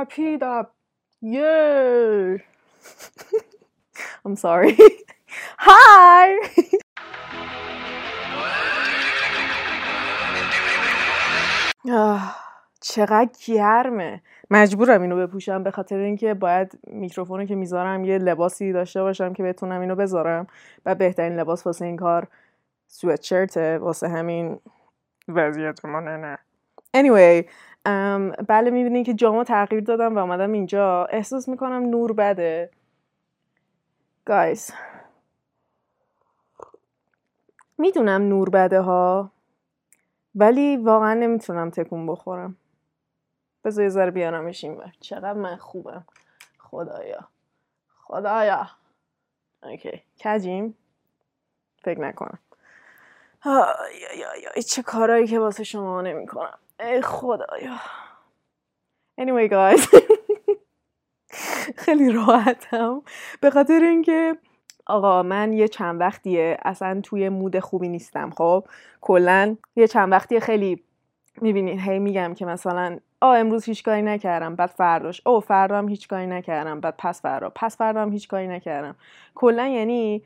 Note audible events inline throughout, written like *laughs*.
repeat up. Yeah. I'm sorry. *laughs* Hi. *sighs* چقدر گرمه مجبورم اینو بپوشم به خاطر اینکه باید میکروفونو که می‌ذارم یه لباسی داشته باشم که بتونم اینو بذارم و بهترین لباس واسه این کار سویتشرته واسه همین وضعیت ما نه anyway بله می‌بینین که جامو تغییر دادم و آمدم اینجا. احساس می‌کنم نور بده. Guys. می‌دونم نور بده ها ولی واقعا نمی‌تونم تکون بخورم. بذار یه ذره بیارمش این بر چقدر من خوبم. خدایا. خدایا. اوکی کجیم؟ فکر نکنم. یا چه کارایی که واسه شما نمی کنم ای خدایا. Anyway guys. *laughs* خیلی راحتم. به خاطر اینکه آقا من یه چند وقتیه اصلا توی مود خوبی نیستم خب؟ کلا یه چند وقتیه خیلی می‌بینین هی میگم که مثلا آ امروز هیچ کاری نکردم بعد فرداش او فردا هم هیچ کاری نکردم بعد پس فردا پس فردا هم هیچ کاری نکردم. کلا یعنی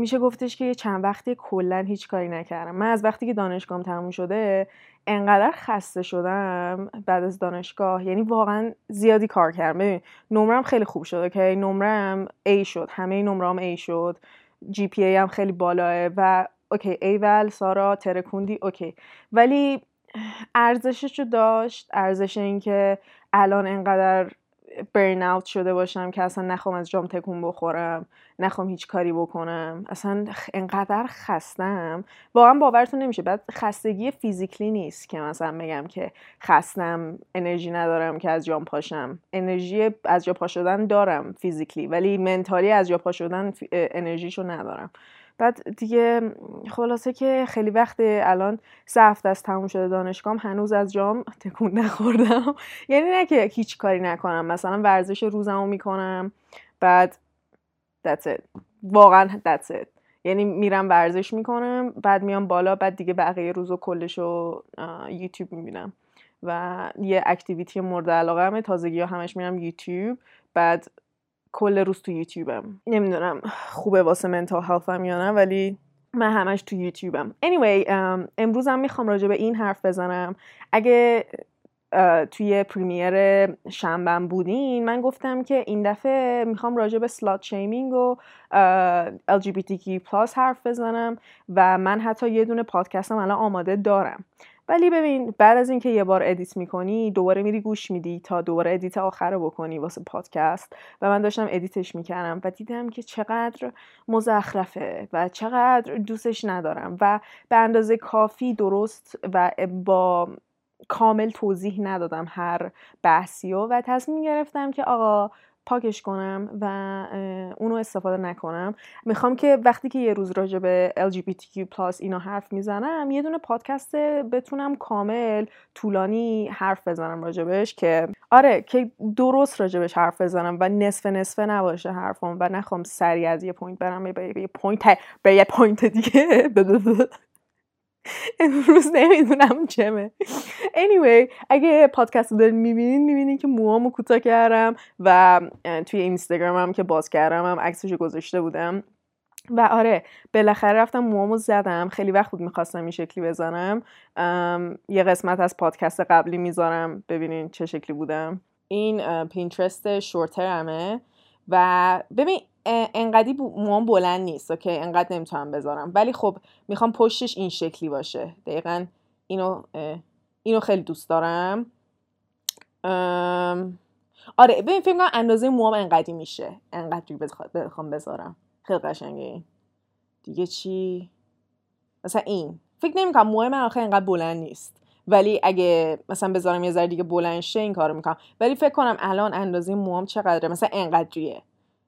میشه گفتش که یه چند وقتی کلا هیچ کاری نکردم. من از وقتی که دانشگاهم تموم شده انقدر خسته شدم بعد از دانشگاه. یعنی واقعا زیادی کار کردم. ببین نمرم خیلی خوب شد okay؟ نمرم A شد. همه نمرام A شد. GPA هم خیلی بالاه و okay ایول سارا ترکوندی okay. ولی ارزشش رو داشت. ارزش اینکه الان انقدر برن اوت شده باشم که اصلا نخوام از جام تکون بخورم نخوام هیچ کاری بکنم. اصلا انقدر خستم. واقعا باورتون نمیشه. بعد خستگی فیزیکلی نیست که مثلا بگم که خستم انرژی ندارم که از جام پاشم. انرژی از جا پا شدن دارم فیزیکلی ولی منتالی از جا پا شدن انرژیشو ندارم. بعد دیگه خلاصه که خیلی وقت الان سه هفته از تموم شده دانشگاهم هنوز از جام تکون نخوردم. *laughs* یعنی نه که هیچ کاری نکنم مثلا ورزش روزمو می‌کنم بعد that's it. واقعا that's it. یعنی میرم ورزش می‌کنم بعد میام بالا بعد دیگه بقیه روزو کلشو یوتیوب می‌بینم. و یه اکتیویتی مورد علاقه همه تازگی ها همش میرم یوتیوب بعد کل روز تو یوتیوبم. نمی‌دونم خوبه واسه منتال هلفم یا نه ولی من همش تو یوتیوبم. Anyway امروز هم می‌خوام راجع به این حرف بزنم. اگه توی premiere شنبم بودین من گفتم که این دفعه می‌خوام راجع به slut shaming و LGBTQ حرف بزنم و من حتی یه دونه پادکستم الان آماده دارم. ولی ببین بعد از اینکه یه بار edit می‌کنی دوباره میری گوش میدی تا دوباره edit آخر رو بکنی واسه پادکست. و من داشتم edit ش می‌کردم و دیدم که چقدر مزخرفه و چقدر دوستش ندارم و به اندازه کافی درست و با کامل توضیح ندادم هر بحثی و تصمیم گرفتم که آقا پاکش کنم و اونو استفاده نکنم. می‌خوام که وقتی که یه روز راجع به LGBTQ اینا حرف می‌زنم یه دونه پادکست بتونم کامل طولانی حرف بزنم راجبش که آره که درست راجبش حرف بزنم و نصف نصفه نباشه حرفم و نخوام سریع از یه point برم به یه point به یه point دیگه. *laughs* امروز نمی‌دونم چمه. Anyway اگه پادکست رو دارین می‌بینین می‌بینین که موامو کوتاه کردم و توی اینستاگرامم که باز کردم هم عکسشو گذاشته بودم. و آره بالاخره رفتم موامو زدم. خیلی وقت بود می‌خواستم این شکلی بزنم. یه قسمت از پادکست قبلی می‌ذارم ببینین چه شکلی بودم. این پینترست شورترمه. و ببین انقدی موام بلند نیست اوکی؟ انقدر نمی‌تونم بذارم. ولی خب می‌خوام پشتش این شکلی باشه. دقیقا اینو اینو خیلی دوست دارم. آره ببین فکر کنم اندازه موام انقدی میشه. انقدری بخوام بذارم. خیلی قشنگه. دیگه چی؟ مثلا این. فکر نمی‌کنم موهای من آخه انقدر بلند نیست. ولی اگه مثلا بذارم یه ذره دیگه بلند شه این کارو می‌کنم. ولی فکر کنم الان اندازه موام چقدره؟ مثلا انقدریه.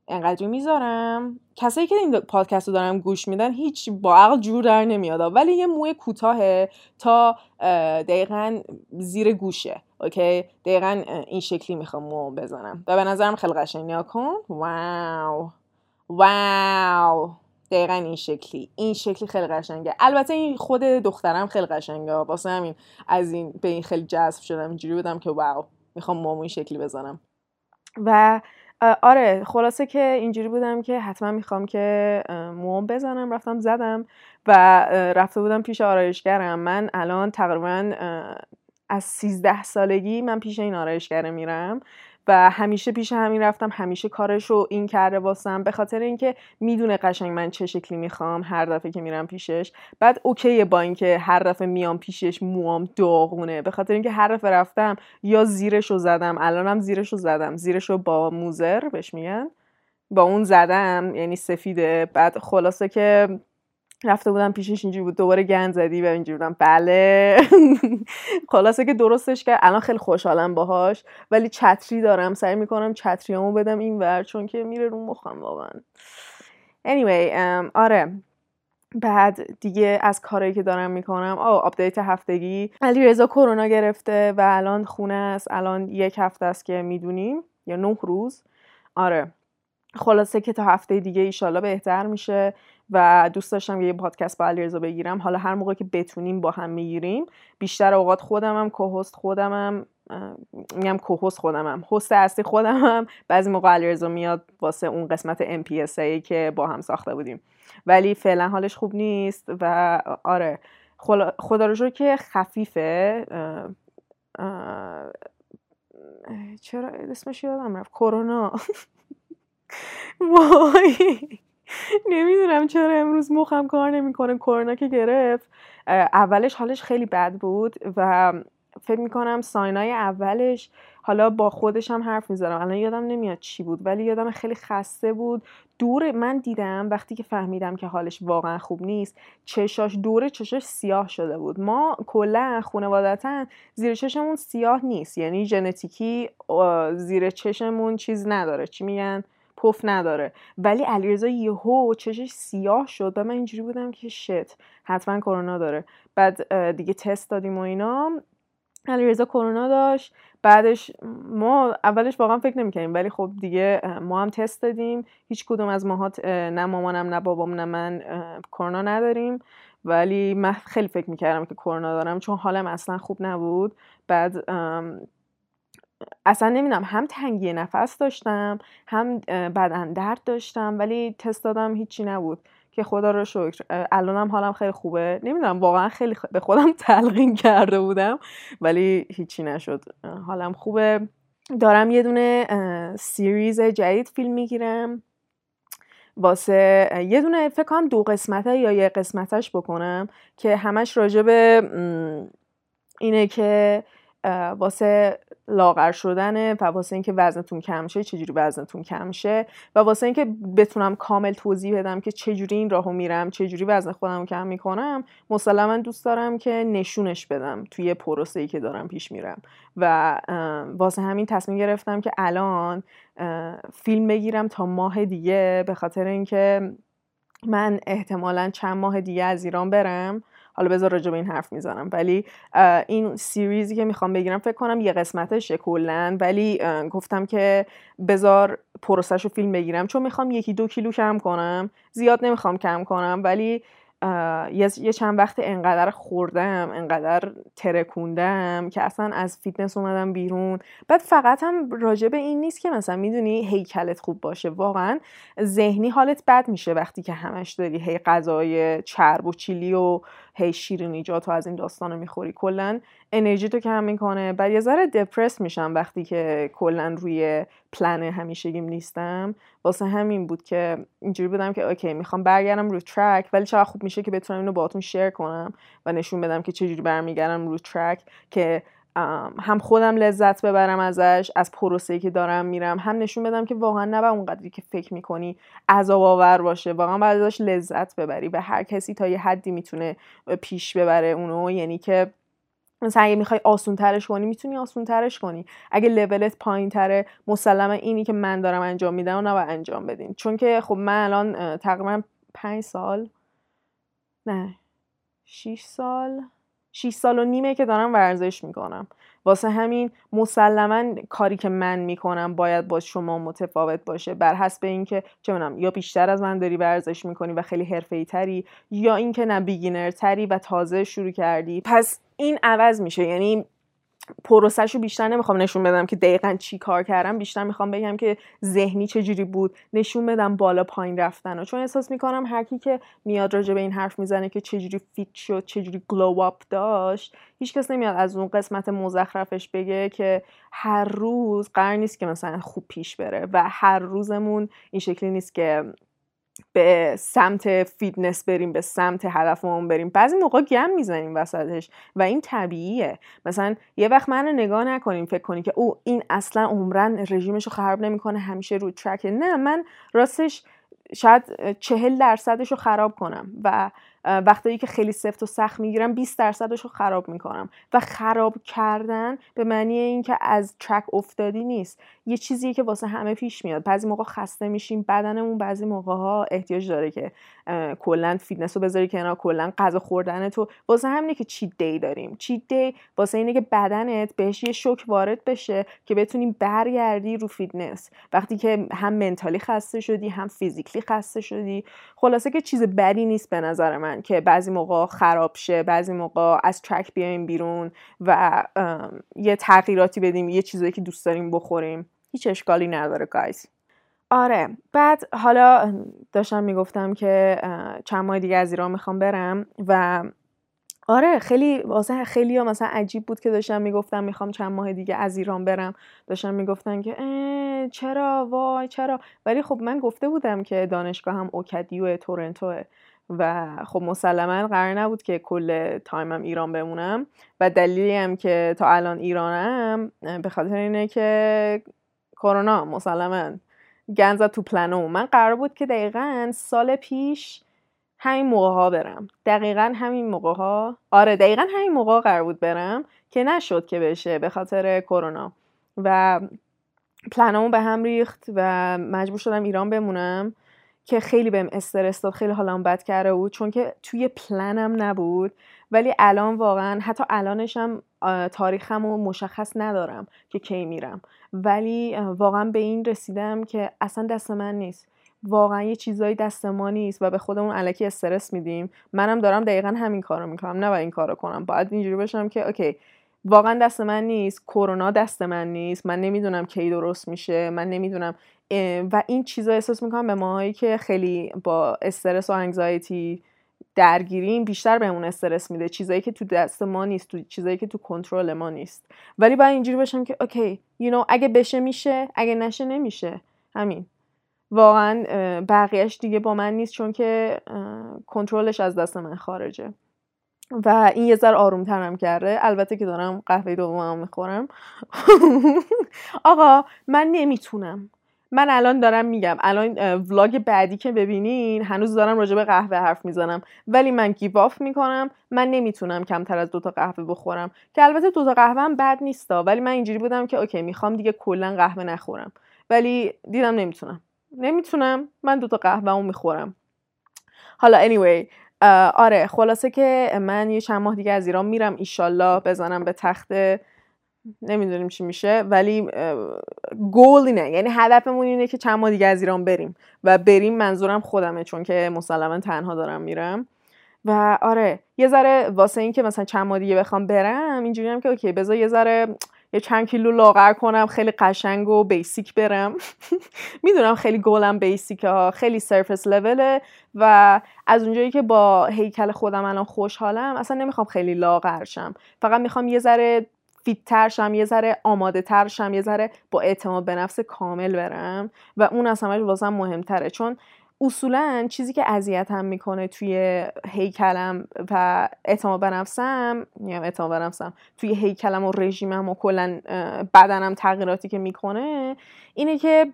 انقدری می‌ذارم. کسایی که این پادکست رو دارم گوش میدن هیچ با عقل جور در نمیاد. ولی یه موی کوتاه تا دقیقا زیر گوشه. اوکی؟ دقیقا این شکلی می‌خوام مو بزنم. و به نظرم خیلی قشنگ. کن. واو. واو. دقیقا این شکلی. این شکلی خیلی قشنگه. البته این خود دخترم خیلی قشنگه. واسه همین از این به این خیلی جذب شدم. اینجوری بودم که واو. می‌خوام موامو شکلی بزنم. و آره خلاصه که اینجوری بودم که حتما می‌خوام که موام بزنم رفتم زدم و رفته بودم پیش آرایشگرم. من الان تقریبا از 13 سالگی من پیش این آرایشگره میرم. و همیشه پیش همین رفتم همیشه کارش رو این کرده واسم. به خاطر اینکه می‌دونه قشنگ من چه شکلی می‌خوام هر دفعه که میرم پیشش. بعد اوکیه با اینکه هر دفعه میام پیشش موام داغونه. به خاطر اینکه هر دفعه رفتم یا زیرش رو زدم الانم زیرش رو زدم. زیرش رو با موزر بهش میگن. با اون زدم یعنی سفیده. بعد خلاصه که رفته بودم پیشش اینجوری بود دوباره گند زدی و اینجوری بودم. بله. *laughs* خلاصه که درستش کرد. الان خیلی خوشحالم باهاش. ولی چتری دارم. سعی می‌کنم چتریامو بدم این ور چون که میره رو مخم واقعا. Anyway آره. بعد دیگه از کارهایی که دارم می‌کنم آه update هفتگی. علی رضا کرونا گرفته و الان خونه است. الان یک هفته است که می‌دونیم. یا نه روز. آره. خلاصه که تا هفته دیگه ایشالا بهتر میشه. و دوست داشتم یه پادکست با علیرضا بگیرم. حالا هر موقع که بتونیم با هم می‌گیریم بیشتر اوقات خودمم کوهست خودمم میگم کوهست خودمم هست اصلی خودمم. بعضی موقع علیرضا میاد واسه اون قسمت MPSA که با هم ساخته بودیم. ولی فعلا حالش خوب نیست و آره خدا رو که خفیفه. چرا اسمش یادم رفت؟ کرونا. *laughs* وای. نمی‌دونم چرا امروز مخم کار نمی‌کنه کرونا که گرفت. اولش حالش خیلی بد بود و فکر می‌کنم ساینای اولش حالا با خودش هم حرف می‌زنم. الان یادم نمیاد چی بود ولی یادم خیلی خسته بود. دور من دیدم وقتی که فهمیدم که حالش واقعا خوب نیست چشاش دور چشاش سیاه شده بود. ما کلا خانوادتا زیر چشمون سیاه نیست. یعنی ژنتیکی زیر چشمون چیز نداره. چی میگن؟ پف نداره. ولی علیرضا یهو چشش سیاه شد و من اینجوری بودم که شت حتما کرونا داره. بعد دیگه تست دادیم و اینا. علیرضا کرونا داشت. بعدش ما اولش واقعا فکر نمی‌کنیم ولی خب دیگه ما هم تست دادیم. هیچ کدوم از ماهات نه مامانم نه بابام نه من کرونا نداریم. ولی من خیلی فکر می‌کردم که کرونا دارم چون حالم اصلا خوب نبود. بعد اصلا نمی‌دونم هم تنگی نفس داشتم هم بدن درد داشتم ولی تست دادم هیچی نبود که خدا رو شکر. الانم حالم خیلی خوبه. نمی‌دونم واقعا خیلی به خودم *laughs* تلقین کرده بودم ولی هیچی نشد. حالم خوبه. دارم یه دونه سیریز جدید فیلم می‌گیرم. واسه یه دونه فکر کنم دو قسمته یا یه قسمتش بکنم که همش راجع به اینه که واسه لاغر شدنه و واسه اینکه وزنتون کم شه چجوری وزنتون کم شه؟ و واسه اینکه بتونم کامل توضیح بدم که چجوری این راهو میرم چجوری وزن خودم کم می‌کنم مسلما دوست دارم که نشونش بدم توی پروسه ای که دارم پیش میرم. و واسه همین تصمیم گرفتم که الان فیلم بگیرم تا ماه دیگه به خاطر اینکه من احتمالا چند ماه دیگه از ایران برم. حالا بذار راجع به این حرف می‌زنم. ولی این series ی که می‌خوام بگیرم فکر کنم یه قسمتشه کلا ولی گفتم که بذار پروسش رو فیلم بگیرم. چون می‌خوام یکی دو کیلو کم کنم. زیاد نمی‌خوام کم کنم. ولی یه چند وقت انقدر خوردم انقدر ترکوندم که اصلا از فیتنس اومدم بیرون. بعد فقط هم راجع به این نیست که مثلا می‌دونی هیکلت خوب باشه. واقعا ذهنی حالت بد میشه وقتی که همش داری هی غذای چرب و چیلی و هی شیرینیجات و از این داستان رو می‌خوری. کلا انرژی تو کم می‌کنه. بعد یه ذره دپرس میشم وقتی که کلا روی پلن همیشگیم نیستم. واسه همین بود که اینجوری بودم که اوکی می‌خوام برگردم رو ترک ولی چقدر خوب میشه که بتونم اینو باهاتون شیر کنم و نشون بدم که چجوری برمیگردم رو ترک که هم خودم لذت ببرم ازش از پروسه‌ای که دارم میرم هم نشون بدم که واقعا نه اونقدری که فکر می‌کنی عذاب آور باشه. واقعا باید ازش لذت ببری و هر کسی تا یه حدی می‌تونه پیش ببره اونو. یعنی که مثلا اگه می‌خوای آسون ترش کنی می‌تونی آسون ترش کنی. اگه لولت پایین تره مسلما اینی که من دارم انجام میدم و نباید انجام بدین. چون که خب من الان تقریبا پنج سال نه 6 سال 6 سال و نیمه که دارم ورزش می‌کنم. واسه همین مسلما کاری که من می‌کنم باید با شما متفاوت باشه. بر حسب اینکه چه یا بیشتر از من داری ورزش می‌کنی و خیلی حرفه‌ای تری یا اینکه نه beginner تری و تازه شروع کردی. پس این عوض میشه. یعنی process ش رو بیشتر نمی‌خوام نشون بدم که دقیقا چی کار کردم. بیشتر می‌خوام بگم که ذهنی چجوری بود نشون بدم بالا پایین رفتن و چون احساس می‌کنم هر کی که میاد راجع به این حرف می‌زنه که چجوری fit شد چجوری glow up داشت هیچکس نمیاد از اون قسمت مزخرفش بگه که هر روز قرار نیست که مثلا خوب پیش بره و هر روزمون این شکلی نیست که به سمت فیتنس بریم به سمت هدفمون بریم. بعضی موقع گند می‌زنیم وسطش و این طبیعیه. مثلا یه وقت من نگاه نکنیم فکر کنیم که او این اصلا عمرن رژیمش رو خراب نمی‌کنه همیشه رو track ه. نه من راستش شاید چهل درصدش رو خراب کنم و وقتی که خیلی سفت و سخت می‌گیرم 20 درصدش رو خراب می‌کنم. و خراب کردن به معنی اینکه از track افتادی نیست. یه چیزیه که واسه همه پیش میاد. بعضی موقع خسته میشیم بدنمون بعضی موقع ها احتیاج داره که کلا فیتنس رو بذاری کنار کلا غذا خوردن تو. واسه همینه که cheat day داریم. cheat day واسه اینه که بدنت بهش یه شوک وارد بشه که بتونیم برگردی رو فیتنس. وقتی که هم mentally خسته شدی هم physically خسته شدی. خلاصه که چیز بدی نیست به نظر من. که بعضی موقع خراب شه بعضی موقع از track بیایم بیرون و یه تغییراتی بدیم یه چیزایی که دوست داریم بخوریم. هیچ اشکالی نداره گایز آره. بعد حالا داشتم می‌گفتم که چند ماه دیگه از ایران می‌خوام برم و آره خیلی واسه خیلی ها مثلا عجیب بود که داشتم می‌گفتم می‌خوام چند ماه دیگه از ایران برم. داشتم می‌گفتن که چرا؟ وای چرا؟ ولی خب من گفته بودم که دانشگاه هم اوکدیو تورنتوه. و خب مسلما قرار نبود که کل تایمم ایران بمونم و دلیلی هم که تا الان ایرانم به خاطر اینه که کرونا مسلما گنز تو پلنو من قرار بود که دقیقا سال پیش همین موقع ها برم. دقیقا همین موقع ها آره دقیقا همین موقع قرار بود برم که نشد که بشه به خاطر کرونا. و پلنمو به هم ریخت و مجبور شدم ایران بمونم. که خیلی بهم استرس داد خیلی حالم بد کرده بود. چون که توی پلنم نبود. ولی الان واقعا حتی الانشم تاریخم رو مشخص ندارم که کی میرم. ولی واقعا به این رسیدم که اصلا دست من نیست. واقعا یه چیزایی دست ما نیست و به خودمون علکی استرس میدیم. منم دارم دقیقا همین کارو می‌کنم. نه این کارو کنم. باید اینجوری باشم که اوکی واقعا دست من نیست کرونا دست من نیست من نمی‌دونم کی درست میشه من نمی‌دونم. و این چیزا احساس می‌کنم به ماهایی که خیلی با استرس و انگزایتی درگیریم بیشتر بهمون استرس میده. چیزایی که تو دست ما نیست تو چیزایی که تو کنترل ما نیست. ولی باید اینجوری باشم که اوکی you know, اگه بشه میشه اگه نشه نمیشه. همین. واقعا بقیهش دیگه با من نیست چون که کنترلش از دست من خارجه. و این یه ذره آرومترم کرده. البته که دارم قهوه دومم می‌خورم. *laughs* آقا من نمی‌تونم. من الان دارم میگم. الان vlog بعدی که ببینین هنوز دارم راجع به قهوه حرف می‌زنم. ولی من give up می‌کنم. من نمی‌تونم کمتر از دوتا قهوه بخورم. که البته دوتا قهوه هم بد نیستا. ولی من اینجوری بودم که okay می‌خوام دیگه کلا قهوه نخورم. ولی دیدم نمی‌تونم. نمی‌تونم. من دوتا قهوه می‌خورم. حالا anyway آره خلاصه که من یه چند ماه دیگه از ایران میرم ایشالله بزنم به تخت نمی‌دونیم چی میشه ولی گول اینه. یعنی هدفمون اینه که چند ماه دیگه از ایران بریم. و بریم منظورم خودمه چون که مسلما تنها دارم میرم. و آره یه ذره واسه این که مثلا چند ماه دیگه بخوام برم اینجوری هم که اوکی بذار یه ذره یه چند کیلو لاغر کنم خیلی قشنگ و بیسیک برم. *laughs* می‌دونم خیلی گولم بیسیکه ها خیلی سرفس لوله و از اونجایی که با هیکل خودم الان خوشحالم اصلا نمی‌خوام خیلی لاغر شم. فقط می‌خوام یه ذره فیتتر شم یه ذره آماده تر شم یه ذره با اعتماد به نفس کامل برم و اون از همش واسم مهمتره. چون اصولا چیزی که اذیتم می‌کنه توی هیکلم و اعتماد به نفسم میگم اعتماد به نفسم توی هیکلم و رژیمم و کلا بدنم تغییراتی که می‌کنه اینه که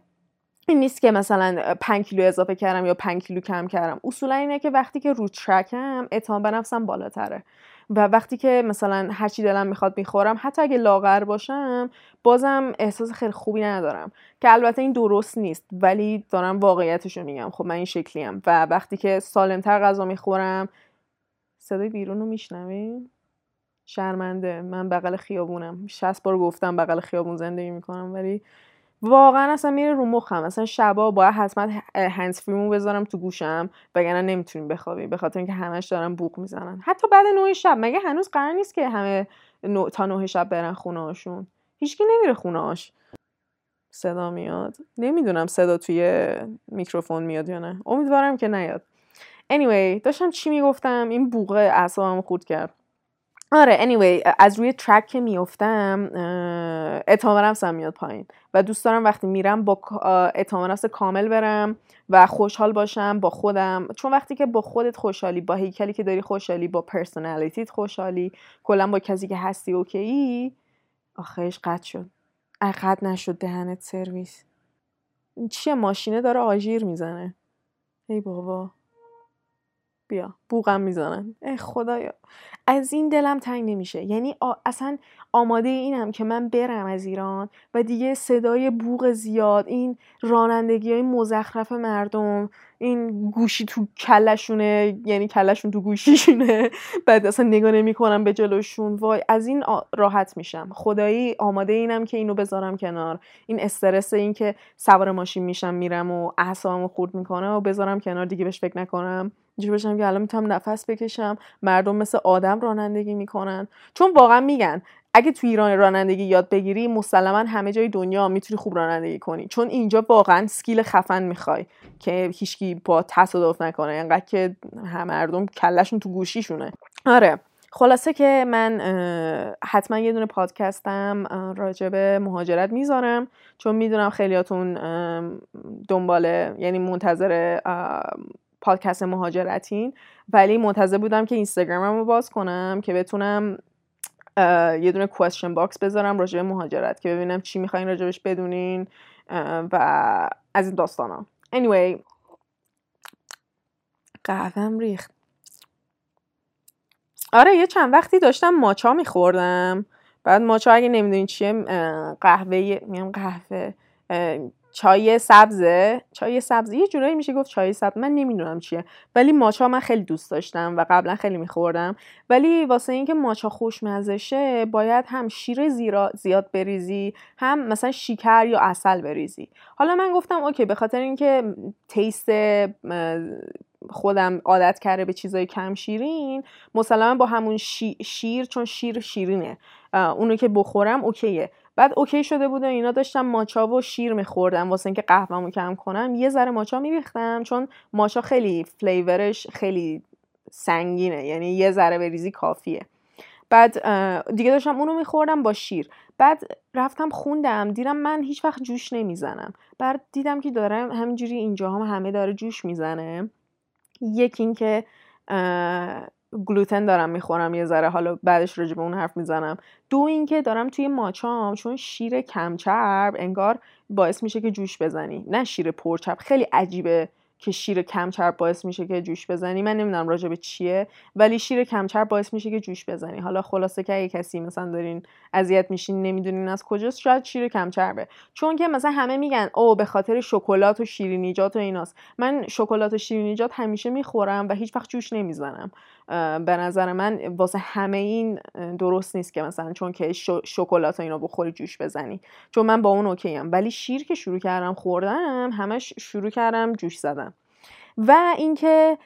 این نیست که مثلا 5 کیلو اضافه کردم یا 5 کیلو کم کردم. اصولا اینه که وقتی که رو ترکم اعتماد به نفسم بالاتره. و وقتی که مثلا هرچی دلم می‌خواد می‌خورم حتی اگه لاغر باشم بازم احساس خیلی خوبی ندارم. که البته این درست نیست ولی دارم واقعیتش رو میگم. خب من این شکلیم. و وقتی که سالمتر غذا می‌خورم صدای بیرون رو میشنوی؟ شرمنده. من بغل خیابونم. 60 بار گفتم بغل خیابون زندگی می‌کنم ولی واقعا اصلا میره رو مخم. اصلا شبا باید حتما هنس فریمو بذارم تو گوشم وگرنه نمی‌تونیم بخوابی به خاطر اینکه همش دارم بوق می‌زنن. حتی بعد نوع شب مگه هنوز قرار نیست که همه تا نه شب برن خونه هاشون هیچکی نمیره خونه هاش صدا میاد. نمی‌دونم صدا توی میکروفون میاد یا نه. امیدوارم که نیاد. Anyway داشتم چی می‌گفتم؟ این بوغه اعصابم خورد کرد. آره anyway از روی track که میفتم اعتماد نفسم میاد پایین و دوست دارم وقتی میرم با اعتماد نفس کامل برم و خوشحال باشم با خودم. چون وقتی که با خودت خوشحالی با هیکلی که داری خوشحالی با personality ت خوشحالی کلا با کسی که هستی اوکی؟ آخرش قطع شد. قطع نشد دهنت سرویس. چیه؟ ماشینه داره آژیر می‌زنه. ای بابا. بیا بوغم می‌زنن. ای خدایا. از این دلم تنگ نمیشه. یعنی اصلا آماده اینم که من برم از ایران و دیگه صدای بوغ زیاد این رانندگی های مزخرف مردم این گوشی تو کلشونه یعنی کلشون تو گوشیشونه بعد اصلا نگاه نمی‌کنم به جلوشون. وای از این راحت میشم. خدایی آماده اینم که اینو بذارم کنار. این استرس این که سوار ماشین میشم میرم و اعصابمو خورد می‌کنه و بذارم کنار دیگه بهش فکر نکنم. اینجوری بشم که الان می‌تونم نفس بکشم مردم مثل آدم رانندگی می‌کنن. چون واقعا میگن اگه تو ایران رانندگی یاد بگیری مسلما همه جای دنیا می‌تونی خوب رانندگی کنی. چون اینجا واقعا سکیل خفن می‌خوای که هیچکی با تصادف نکنه. انقدر که همه مردم کلشون تو گوشیشونه. آره. خلاصه که من حتما یه دونه پادکستم راجع به مهاجرت می‌ذارم. چون می‌دونم خیلیاتون دنباله یعنی منتظر پادکست مهاجرتین ولی منتظر بودم که اینستاگرامم رو باز کنم که بتونم یه دونه question box بذارم راجع به مهاجرت که ببینم چی می‌خواین راجبش بدونین و از این داستانا. Anyway قهوهم ریخت. آره یه چند وقتی داشتم ماچا میخوردم. بعد ماچا اگه نمی‌دونین چیه قهوه میگم قهوه چای سبزه چای سبز یه جورایی میشه گفت چای سبز من نمی‌دونم چیه ولی ماچا من خیلی دوست داشتم و قبلا خیلی میخوردم. ولی واسه اینکه ماچا خوشمزشه باید هم شیر زیاد بریزی هم مثلا شکر یا عسل بریزی. حالا من گفتم okay به خاطر اینکه taste خودم عادت کرده به چیزای کم شیرین مسلما با همون شیر چون شیر شیرینه اونو که بخورم okay ه. بعد okay شده بود و اینا داشتم matcha و شیر میخوردم. واسه اینکه قهوه‌مو کم کنم یه ذره matcha میریختم چون matcha خیلی flavor ش خیلی سنگینه یعنی یه ذره بریزی کافیه. بعد دیگه داشتم اونو میخوردم با شیر. بعد رفتم خوندم دیدم من هیچ وقت جوش نمی‌زنم. بعد دیدم که دارم همینجوری اینجا هم همه داره جوش می‌زنه. یکی اینکه گلوتن دارم می‌خورم یه ذره حالا بعدش راجع به اون حرف می‌زنم. دو اینکه دارم توی ماچام چون شیر کمچرب انگار باعث میشه که جوش بزنی. نه شیر پرچرب خیلی عجیبه که شیر کمچرب باعث میشه که جوش بزنی. من نمی‌دونم راجع به چیه ولی شیر کمچرب باعث میشه که جوش بزنی. حالا خلاصه که اگه کسی مثلا دارین اذیت میشین نمی‌دونین از کجاست شاید شیر کمچربه. چون که مثلا همه میگن او به خاطر شکلات و شیرینیجات و ایناست. من شکلات و شیرینیجات همیشه می‌خورم و هیچ وقت جوش نمی‌زنم. به نظر من واسه همه این درست نیست که مثلا چون که شکلات و اینا بخوری جوش بزنی. چون من با اون اوکی ام ولی شیر که شروع کردم خوردم همش شروع کردم جوش زدم. و اینکه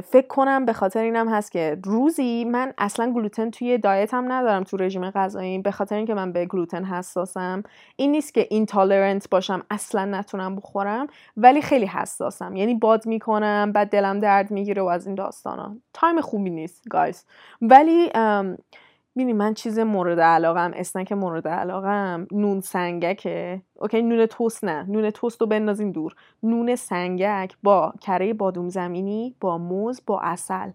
فکر کنم به خاطر اینم هست که روزی من اصلا گلوتن توی diet م ندارم تو رژیم غذایی. به خاطر اینکه من به گلوتن حساسم. این نیست که intolerant باشم اصلا نتونم بخورم ولی خیلی حساسم. یعنی باد می‌کنم بعد دلم درد می‌گیره و از این داستانا. time خوبی نیست guys ولی می‌بینی من چیز مورد علاقم snack مورد علاقم نون سنگکه. okay نون توست نه. نون توست رو بندازین دور. نون سنگک با کره بادوم زمینی با موز با اصل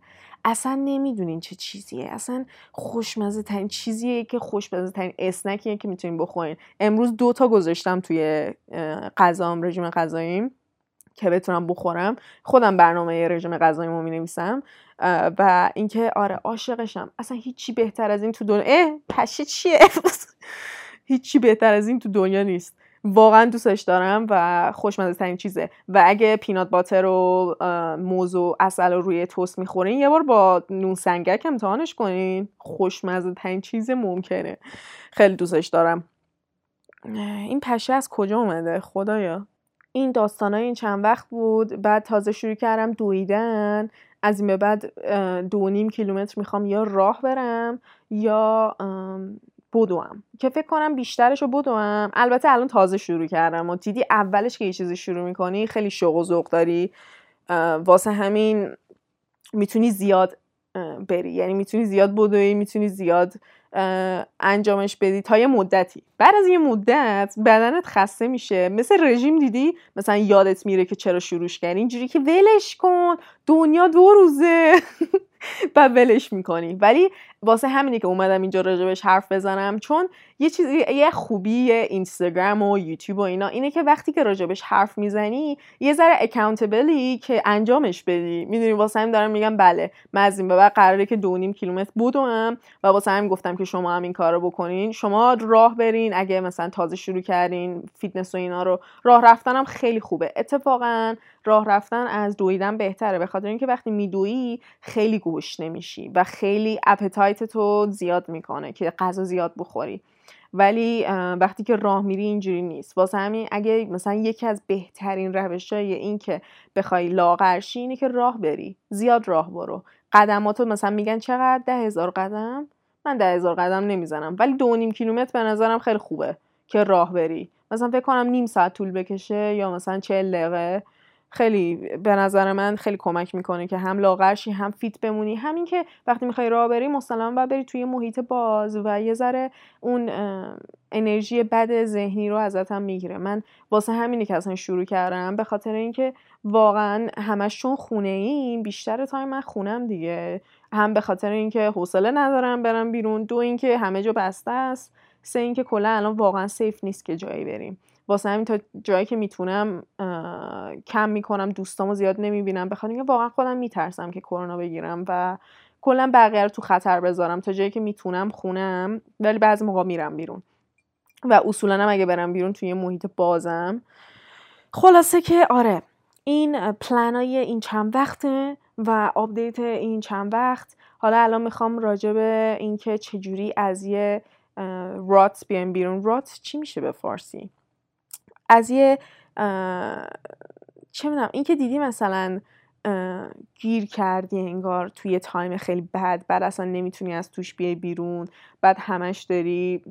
اصلا نمی‌دونین چه چیزیه. اصلا خوشمزه ترین چیزیه که خوشمزه ترین اسنکیه که می‌تونین بخورین. امروز دو تا گذاشتم توی غذام رژیم غذاییم. که بتونم بخورم خودم برنامه رژیم غذاییمو می نویسم و اینکه آره عاشقشم. اصلا هیچی بهتر از این تو دنیا اه پشه چیه؟ *laughs* هیچی بهتر از این تو دنیا نیست. واقعا دوستش دارم و خوشمزه ترین چیزه. و اگه پینات باتر و موز و اصل رو روی توست می‌خورین یه بار با نون سنگک امتحانش کنین. خوشمزه ترین چیز ممکنه. خیلی دوستش دارم. این پشه از کجا اومده؟ خدایا. این داستان این چند وقت بود. بعد تازه شروع کردم دویدن. از این به بعد دو نیم کیلومتر می‌خوام یا راه برم یا بدوم. که فکر کنم بیشترش رو بدوم. البته الان تازه شروع کردم و دیدی اولش که یه چیزی شروع می‌کنی خیلی شوق و ذوق داری. واسه همین می‌تونی زیاد بری. یعنی می‌تونی زیاد بدوی می‌تونی زیاد انجامش بدی تا یه مدتی. بعد از یه مدت بدنت خسته میشه. مثل رژیم دیدی؟ مثلا یادت میره که چرا شروعش کردی. اینجوری که ولش کن. دنیا دو روزه. *laughs* و ولش می‌کنی. ولی واسه همینی که اومدم اینجا راجبش حرف بزنم. چون یه چیزی یه خوبی اینستاگرام و یوتیوب و اینا اینه که وقتی که راجبش حرف می‌زنی یه ذره accountable ی که انجامش بدی. می‌دونی واسه همین دارم میگم بله من از این به بعد قراره که دو نیم کیلومتر بدوم و واسه همین گفتم که شما هم این کار رو بکنین. شما راه برین اگه مثلا تازه شروع کردین فیتنس و اینا رو. راه رفتنم خیلی خوبه. اتفاقا راه رفتن از دویدن بهتره. به خاطر اینکه وقتی میدویی خیلی گوش نمیشی و خیلی اپتایت تو زیاد می‌کنه که غذا زیاد بخوری. ولی وقتی که راه میری اینجوری نیست. واسه همین اگه مثلا یکی از بهترین روش های این که بخوای لاغرشی اینه که راه بری. زیاد راه برو. قدماتو مثلا میگن چقدر؟ ده هزار قدم؟ من ده هزار قدم نمی‌زنم. ولی دو نیم کیلومتر به نظرم خیلی خوبه که راه بری. مثلا فکر کنم نیم ساعت طول بکشه یا مثلا چهل دقیقه. خیلی به نظر من خیلی کمک می‌کنه که هم لاغر شی هم fit بمونی. همین که وقتی می‌خوای راه بری مسلما باید بری توی محیط باز و یه ذره اون انرژی بد ذهنی رو ازت هم می‌گیره. من واسه همینی که اصلا شروع کردم به خاطر اینکه واقعا همش چون خونه ایم بیشتر time من خونم دیگه. هم به خاطر اینکه حوصله ندارم برم بیرون. دو اینکه همه جا بسته است. سه اینکه کلا الان واقعا safe نیست که جایی بریم. واسه همین تا جایی که می‌تونم کم می‌کنم دوستامو زیاد نمی‌بینم بخاطر اینکه واقعا خودم میترسم که کرونا بگیرم و کلا بقیه رو تو خطر بذارم. تا جایی که می‌تونم خونم ولی بعضی موقع میرم بیرون. و اصولا هم اگه برم بیرون توی محیط بازم خلاصه که آره این پلنای این چند وقته و update این چند وقت. حالا الان می‌خوام راجع به اینکه چجوری از یه رات بیایم بیرون. رات چی میشه به فارسی؟ از یه چه می‌دونم این که دیدی مثلا گیر کردی انگار توی تایم خیلی بد بعد اصلا نمی‌تونی از توش بیای بیرون بعد همش داری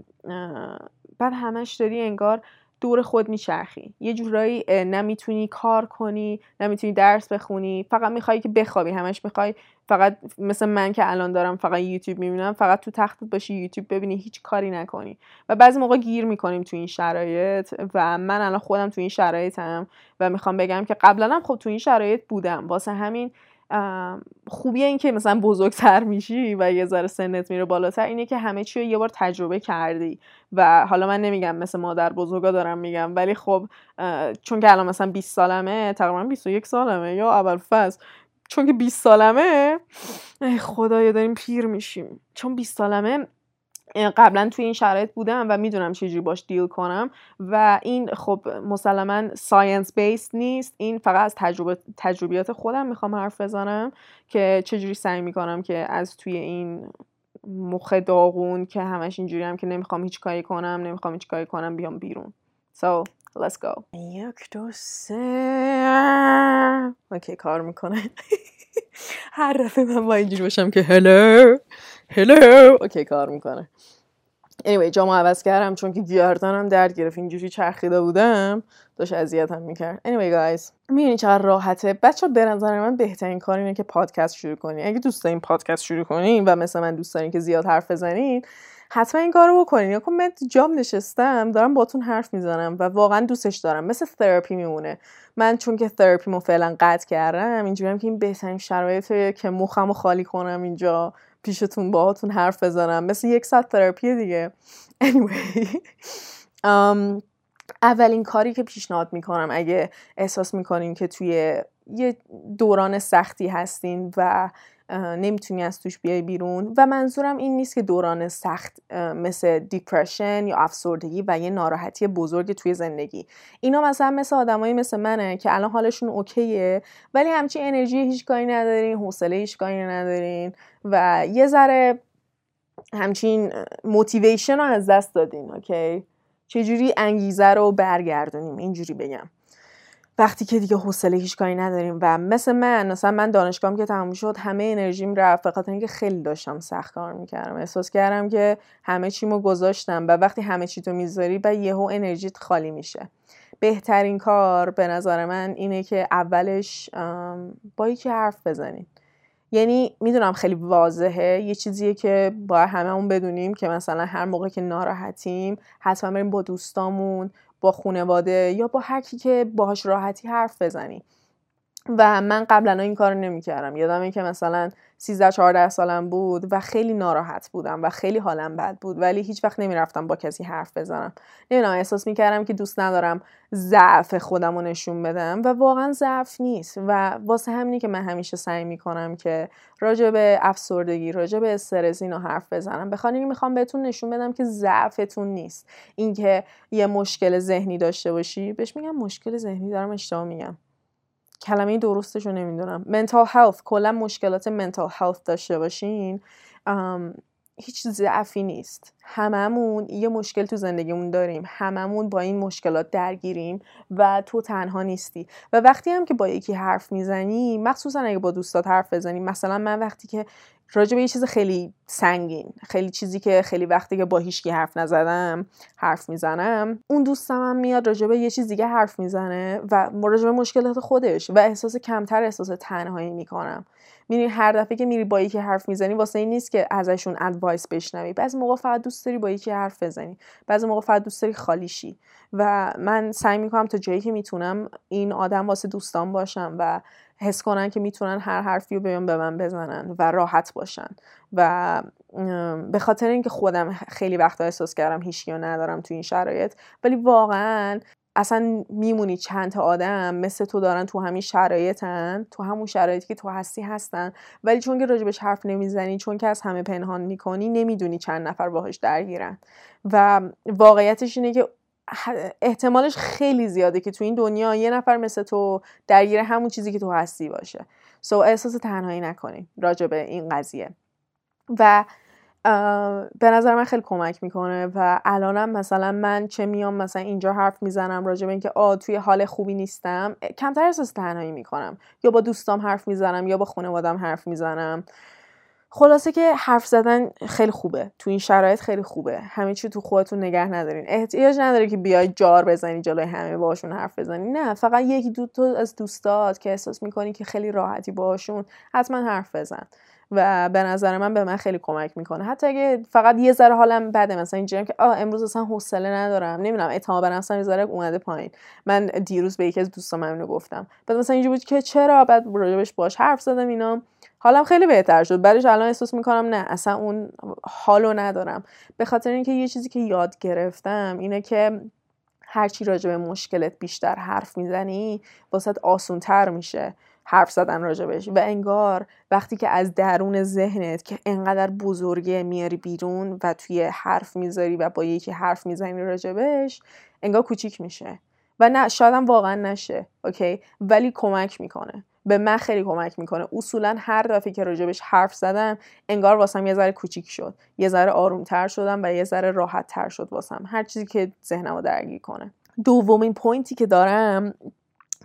بعد همش داری انگار دور خود میچرخی. یه جورایی نمی‌تونی کار کنی نمی‌تونی درس بخونی فقط می‌خوای که بخوابی. همش می‌خوای فقط مثل من که الان دارم فقط یوتیوب می‌بینم فقط تو تختت باشی یوتیوب ببینی هیچ کاری نکنی. و بعضی موقع گیر می‌کنیم تو این شرایط و من الان خودم تو این شرایطم و می‌خوام بگم که قبلا هم خب تو این شرایط بودم. واسه همین خوبی این که مثلا بزرگتر میشی و یه ذره سنت میره بالاتر اینه که همه چی رو یه بار تجربه کردی. و حالا من نمیگم مثل مادر بزرگا دارم میگم ولی خب چون که الان مثلا 20 سالمه تقریبا 21 سالمه یا اول فصل چون که 20 سالمه خدایا داریم پیر میشیم. چون 20 سالمه قبلا توی این شرایط بودم و می‌دونم چجوری باش دیل کنم و این خب مسلما ساینس بیس نیست. این فقط از تجربیات خودم می‌خوام حرف بزنم که چجوری سعی می‌کنم که از توی این مخ داغون که همش اینجوری هم که نمی‌خوام هیچ کاری کنم نمی‌خوام هیچ کاری کنم بیام بیرون. So let's go. یک دو سه. okay کار می‌کنه. *laughs* هر دفعه من با اینجوری باشم که hello hello okay کار می‌کنه. Anyway جامو عوض کردم چون که گردنم درد گرفت. اینجوری چرخیده بودم داشت اذیتم می‌کرد. Anyway guys می‌بینی چقدر راحته؟ بچه به نظر من بهترین کار اینه که پادکست شروع کنی. اگه دوست دارین پادکست شروع کنین و مثل من دوست دارین که زیاد حرف بزنین حتما این کارو بکنین. یا من جام نشستم دارم باتون حرف می‌زنم و واقعا دوستش دارم. مثل تراپی میمونه. من چون که تراپیمو فعلا قطع کردم اینجوریم که این بهترین شرایطه که مخمو خالی کنم اینجا. پیشتون باهاتون حرف بزنم. مثل یک ساعت تراپی دیگه. Anyway. um, اولین کاری که پیشنهاد می‌کنم اگه احساس می‌کنین که توی یه دوران سختی هستین و نمی‌تونی از توش بیای بیرون و منظورم این نیست که دوران سخت مثل depression یا افسردگی و یه ناراحتی بزرگ توی زندگی. اینا مثلا مثل آدمایی مثل منه که الان حالشون اوکیه ولی همچین انرژی هیچ کاری ندارین حوصله هیچ کاری ندارین. و یه ذره همچین موتیویشن رو از دست دادین اوکی؟ چجوری انگیزه رو برگردونیم؟ اینجوری بگم. وقتی که دیگه حوصله هیچ کاری نداریم و مثل من مثلا من دانشگاهم که تموم شد همه انرژیم رفت خاطر اینکه خیلی داشتم سخت کار می‌کردم. احساس کردم که همه چیمو گذاشتم و وقتی همه چی تو می‌ذاری و یهو انرژیت خالی میشه. بهترین کار به نظر من اینه که اولش با یکی حرف بزنید یعنی می‌دونم خیلی واضحه. یه چیزیه که با همه اون بدونیم که مثلا هر موقع که ناراحتیم حتما بریم با دوستامون با خونواده یا با هر کی که باهاش راحتی حرف بزنی و من قبلا این کار نمی‌کردم. یادمه که مثلا 13 14 سالم بود و خیلی ناراحت بودم و خیلی حالم بد بود ولی هیچ وقت نمی‌رفتم با کسی حرف بزنم. نمی‌دونم احساس می‌کردم که دوست ندارم ضعف خودم رو نشون بدم و واقعا ضعف نیست و واسه همینی که من همیشه سعی می‌کنم که راجع به افسردگی راجع به استرس اینو حرف بزنم. بخاطر اینکه می‌خوام بهتون نشون بدم که ضعفتون نیست. اینکه یه مشکل ذهنی داشته باشی بهش میگم مشکل ذهنی دارم اشتباه میگم. کلمه درستش رو نمی‌دونم. منتال هلت کلا مشکلات منتال هلت داشته باشین. هیچ ضعفی نیست. هممون یه مشکل تو زندگیمون داریم. هممون با این مشکلات درگیریم و تو تنها نیستی. و وقتی هم که با یکی حرف می‌زنی مخصوصا اگه با دوستات حرف بزنی مثلا من وقتی که راجع به یه چیز خیلی سنگین خیلی چیزی که خیلی وقتی که با هیچکی حرف نزدم حرف می‌زنم اون دوستم هم میاد راجع به یه چیز دیگه حرف می‌زنه و راجع به مشکلات خودش و احساس کمتر احساس تنهایی می‌کنم. میری هر دفعه که میری با یکی حرف می‌زنی واسه این نیست که ازشون ادوایس بشنوی. بعضی موقع فقط دوست داری با یکی حرف بزنی. بعضی موقع فقط دوست داری خالی شی. و من سعی می‌کنم تا جایی که می‌تونم این آدم واسه دوستان باشم و حس کنن که می‌تونن هر حرفی رو بیان به من بزنن و راحت باشن. و به خاطر اینکه خودم خیلی وقتا احساس کردم هیچی ندارم تو این شرایط ولی واقعا اصلا میمونی چند تا آدم مثل تو دارن تو همین شرایطن تو همون شرایطی که تو هستی هستن. ولی چون که راجبش حرف نمی‌زنی چون که از همه پنهان می‌کنی نمی‌دونی چند نفر باهاش درگیرن. و واقعیتش اینه که احتمالش خیلی زیاده که تو این دنیا یه نفر مثل تو درگیر همون چیزی که تو هستی باشه. سو so, احساس تنهایی نکنی راجع به این قضیه. و به نظر من خیلی کمک می‌کنه و الانم مثلا من چه میام مثلا اینجا حرف می‌زنم راجع به اینکه آ توی حال خوبی نیستم کمتر احساس تنهایی می‌کنم. یا با دوستام حرف می‌زنم یا با خانوادم حرف می‌زنم. خلاصه که حرف زدن خیلی خوبه. تو این شرایط خیلی خوبه. همه چی تو خودتون نگه ندارین. احتیاج نداره که بیای جار بزنی جلوی همه باشون حرف بزنی. نه فقط یکی دو تا از دوستات که احساس می‌کنی که خیلی راحتی باشون حتما حرف بزن. و به نظر من به من خیلی کمک می‌کنه. حتی اگه فقط یه ذره حالم بده مثلا اینجوریه که آه امروز اصلا حوصله ندارم. نمی‌دونم اعتماد به نفسم یه ذره اومده پایین. من دیروز به یکی از دوستام اینو گفتم. بعد مثلا اینجوری بود که چرا؟ بعد راجبش باش حرف زدم اینا. حالم خیلی بهتر شد. بعدش الان احساس می‌کنم نه اصلا اون حالو ندارم. به خاطر اینکه یه چیزی که یاد گرفتم اینه که هرچی راجع به مشکلت بیشتر حرف می‌زنی واسه آسونتر میشه. حرف زدن راجبش و انگار وقتی که از درون ذهنت که انقدر بزرگه میاری بیرون و توی حرف می‌ذاری و با یکی حرف می‌زنی راجبش انگار کوچیک میشه. و نه شادم واقعا نشه okay؟ ولی کمک می‌کنه. به من خیلی کمک می‌کنه. اصولا هر دفعه که راجبش حرف زدم انگار واسم یه ذره کوچیک شد. یه ذره آرومتر شدم و یه ذره راحت تر شد واسم. هر چیزی که ذهنم رو درگیر کنه. دومین point ی که دارم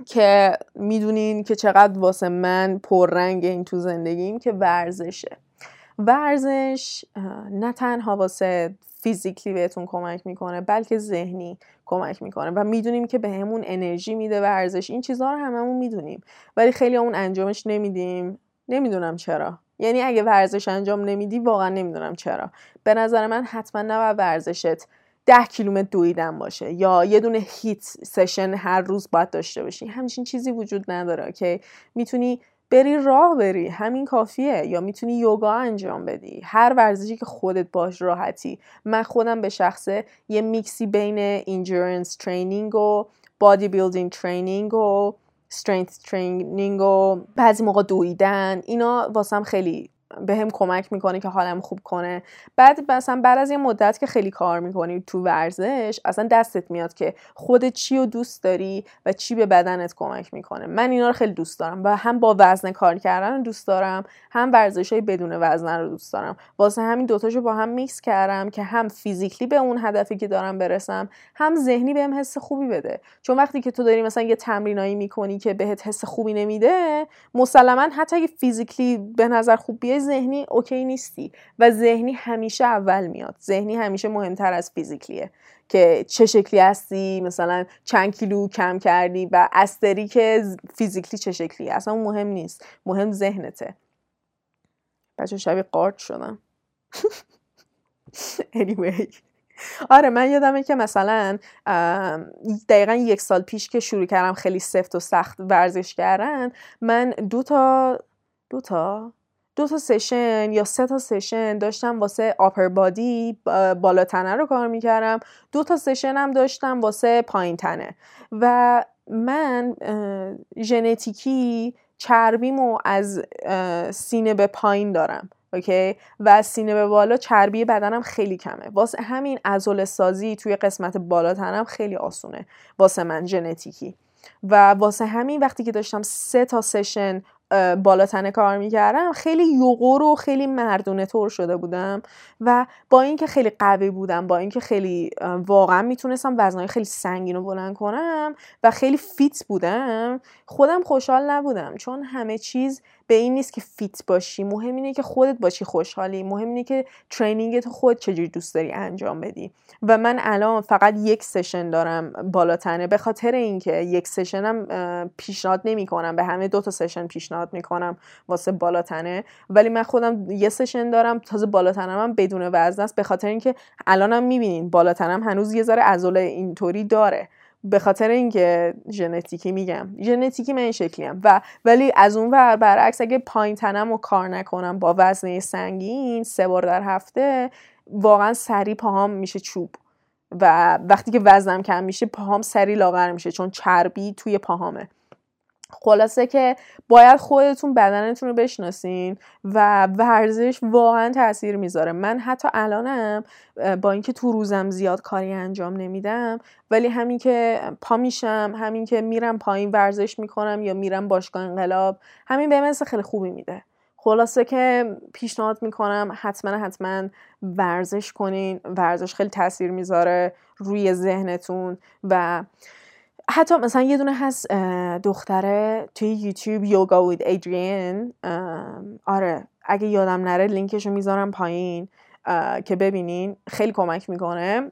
که می‌دونین که چقدر واسه من پررنگ این تو زندگیم که ورزشه. ورزش نه تنها واسه فیزیکلی بهتون کمک می‌کنه بلکه ذهنی کمک می‌کنه و می‌دونیم که بهمون به انرژی میده ورزش. این چیزها رو هممون می‌دونیم. ولی خیلی اون انجامش نمیدیم. نمی‌دونم چرا. یعنی اگه ورزش انجام نمیدی واقعا نمی‌دونم چرا. به نظر من حتما نباید ورزشت ده کیلومتر دویدن باشه یا یه دونه هیت سشن هر روز باید داشته باشی. همچین چیزی وجود نداره که می‌تونی بری راه بری همین کافیه. یا می‌تونی یوگا انجام بدی. هر ورزشی که خودت باش راحتی. من خودم به شخصه یه میکسی بین endurance training و bodybuilding training و strength training و بعضی موقع دویدن اینا واسم خیلی به هم کمک می‌کنه که حالم خوب کنه. بعد مثلا بعد از یه مدت که خیلی کار می‌کنی تو ورزش اصلا دستت میاد که خود چی رو دوست داری و چی به بدنت کمک می‌کنه. من اینا رو خیلی دوست دارم و هم با وزن کار کردن رو دوست دارم هم ورزش های بدون وزن رو دوست دارم. واسه همین دوتاشو با هم میکس کردم که هم physically به اون هدفی که دارم برسم هم ذهنی بهم حس خوبی بده. چون وقتی که تو داری مثلا یه تمرینایی می‌کنی که بهت حس خوبی نمیده مسلما حتی اگه physically به نظر خوب بیای ذهنی okay نیستی و ذهنی همیشه اول میاد. ذهنی همیشه مهمتر از physically ه که چه شکلی هستی مثلا چند کیلو کم کردی و استری که فیزیکلی چه شکلی اصلا مهم نیست. مهم ذهنته. بچه شبیه قارد شدم. *laughs* Anyway. آره من یادمه که مثلا دقیقا یک سال پیش که شروع کردم خیلی سفت و سخت ورزش کردن من دو تا دو تا دو تا سشن یا سه تا سشن داشتم واسه آپر بادی بالا تنه رو کار می‌کردم. دو تا سشن هم داشتم واسه پایین تنه و من ژنتیکی چربیمو از سینه به پایین دارم اوکی؟ و از سینه به بالا چربی بدنم خیلی کمه. واسه همین عضل سازی توی قسمت بالا تنم خیلی آسونه واسه من ژنتیکی. و واسه همین وقتی که داشتم سه تا سشن بالا تنه کار می‌کردم. خیلی یوغور و خیلی مردونه طور شده بودم و با اینکه خیلی قوی بودم با اینکه خیلی واقعا می‌تونستم وزنهای خیلی سنگین رو بلند کنم و خیلی fit بودم خودم خوشحال نبودم. چون همه چیز به این نیست که fit باشی مهم اینه که خودت باشی خوشحالی مهم اینه که training تو خود چجوری دوست داری انجام بدی. و من الان فقط یک session دارم بالاتنه به خاطر اینکه یک session م پیشنهاد نمی کنم به همه دو تا session پیشنهاد می‌کنم واسه بالاتنه. ولی من خودم یه session دارم تازه بالاتنم هم بدون وزن است به خاطر اینکه الانم می‌بینین بالاتنم هنوز یه ذره عضله اینطوری داره. به خاطر اینکه ژنتیکی میگم. ژنتیکی من این شکلیم. و ولی از اون ور برعکس اگه پایین تنم و کار نکنم با وزنه سنگین سه بار در هفته واقعا سری پاهام میشه چوب. و وقتی که وزنم کم میشه پاهام سری لاغر میشه چون چربی توی پاهامه. خلاصه که باید خودتون بدنتون رو بشناسین و ورزش واقعا تاثیر می‌ذاره. من حتی الانم با اینکه تو روزم زیاد کاری انجام نمیدم ولی همین که پا میشم همین که میرم پایین ورزش می‌کنم یا میرم باشگاه انقلاب همین به مثل خیلی خوبی میده. خلاصه که پیشنهاد می‌کنم حتما حتما ورزش کنین. ورزش خیلی تاثیر می‌ذاره روی ذهنتون و حتی مثلا یه دونه هست دختره توی یوتیوب یوگا وید ایدریان آره اگه یادم نره لینکشو می‌ذارم پایین که ببینین. خیلی کمک می‌کنه.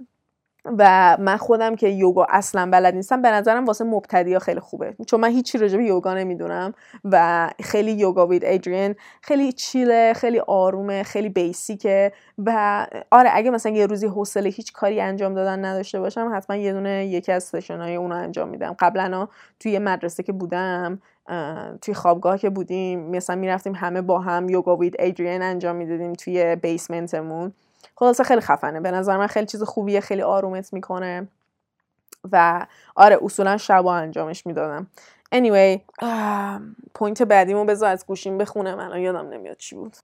و من خودم که یوگا اصلا بلد نیستم به نظرم واسه مبتدی ها خیلی خوبه. چون من هیچی راجع به یوگا نمی‌دونم و خیلی یوگا وید ایدرین خیلی چیله خیلی آرومه خیلی بیسیکه و آره اگه مثلا یه روزی حوصله هیچ کاری انجام دادن نداشته باشم حتما یه دونه یکی از سشن های اونو انجام میدم. قبلا توی مدرسه که بودم توی خوابگاه که بودیم مثلا می‌رفتیم همه با هم یوگا وید ایدرین انجام می‌دادیم توی بیسمنتمون خلاصه خیلی خفنه. به نظر من خیلی چیز خوبیه خیلی آرومت می‌کنه. و آره اصولا شبا انجامش می‌دادم. Anyway پوینت بعدیمو بذار از گوشیم بخونم الان یادم نمیاد چی بود.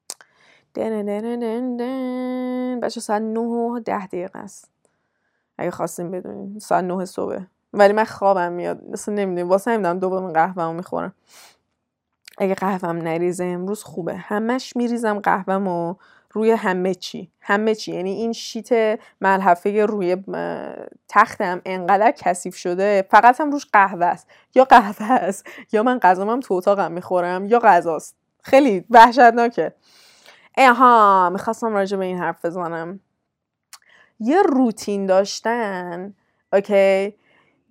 بچه ساعت نه و ده دقیقه است. اگه خواستیم بدونیم ساعت نه صبح. ولی من خوابم میاد. مثلا نمی‌دونیم واسه نمی‌دونم دوباره قهوه‌مو می‌خورم. اگه قهوهم نریزه امروز خوبه. همش میریزم قهوهمو. روی همه چی. همه چی. یعنی این شیت ملحفه روی تختم انقدر کثیف شده فقط هم روش قهوه است. یا قهوه است یا من غذامم تو اتاقم می‌خورم یا غذاست خیلی وحشتناکه. ها می‌خواستم راجع به این حرف بزنم. یه روتین داشتن اوکی؟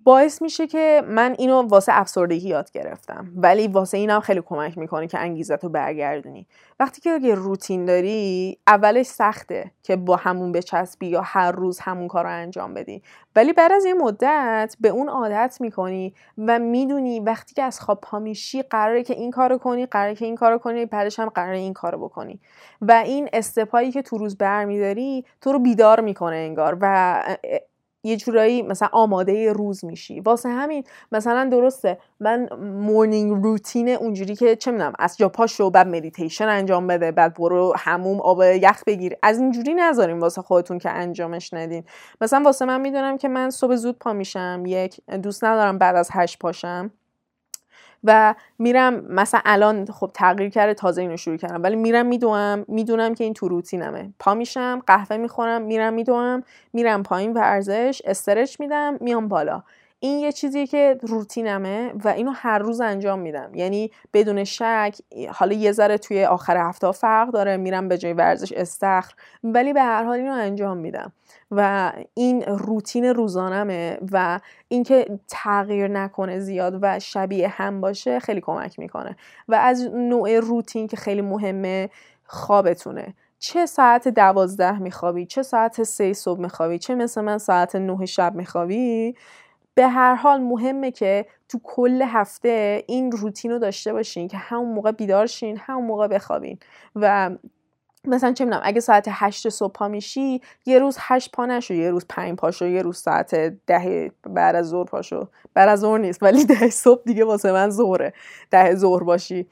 باعث میشه که من اینو واسه افسردگی یاد گرفتم. ولی واسه اینم خیلی کمک می‌کنه که انگیزت رو برگردونی. وقتی که یه روتین داری اولش سخته که با همون بچسبی یا هر روز همون کار رو انجام بدی. ولی بعد از یه مدت به اون عادت می‌کنی و می‌دونی وقتی که از خواب پا میشی قراره که این کارو کنی قراره که این کارو کنی بعدش هم قراره این کارو بکنی. و این step ایی که تو روز برمیداری تو رو بیدار می‌کنه انگار. و یه جورایی مثلا آماده روز میشی. واسه همین مثلا درسته من morning routine اونجوری که چه می‌دونم از جا پاشو بعد مدیتیشن انجام بده بعد برو هموم آب یخ بگیر. از اینجوری نذاریم واسه خودتون که انجامش ندین. مثلا واسه من می‌دونم که من صبح زود پا میشم یک دوست ندارم بعد از هشت پاشم. و میرم مثلا الان خب تغییر کرده تازه اینو شروع کردم ولی میرم میدوم می‌دونم که این تو روتینمه. پا میشم قهوه می‌خورم میرم میدوم میرم پایین ورزش استرچ میدم میام بالا. این یه چیزیه که روتینمه و اینو هر روز انجام میدم. یعنی بدون شک حالا یه ذره توی آخر هفته فرق داره میرم به جای ورزش استخر ولی به هر حال اینو انجام میدم. و این روتین روزانمه و اینکه تغییر نکنه زیاد و شبیه هم باشه خیلی کمک می‌کنه. و از نوع روتین که خیلی مهمه خوابتونه. چه ساعت دوازده میخوابی؟ چه ساعت سه صبح میخوابی؟ چه مثل من ساعت نه شب میخوابی؟ به هر حال مهمه که تو کل هفته این روتین رو داشته باشین که همون موقع بیدار شین همون موقع بخوابین. و مثلا چه می‌دونم اگه ساعت هشت صبح پا میشی یه روز هشت پا نشو یه روز پنج پاشو یه روز ساعت ده بعد از ظهر پاشو بعد از ظهر نیست ولی *laughs* ده صبح دیگه واسه من ظهره. ده ظهر باشی.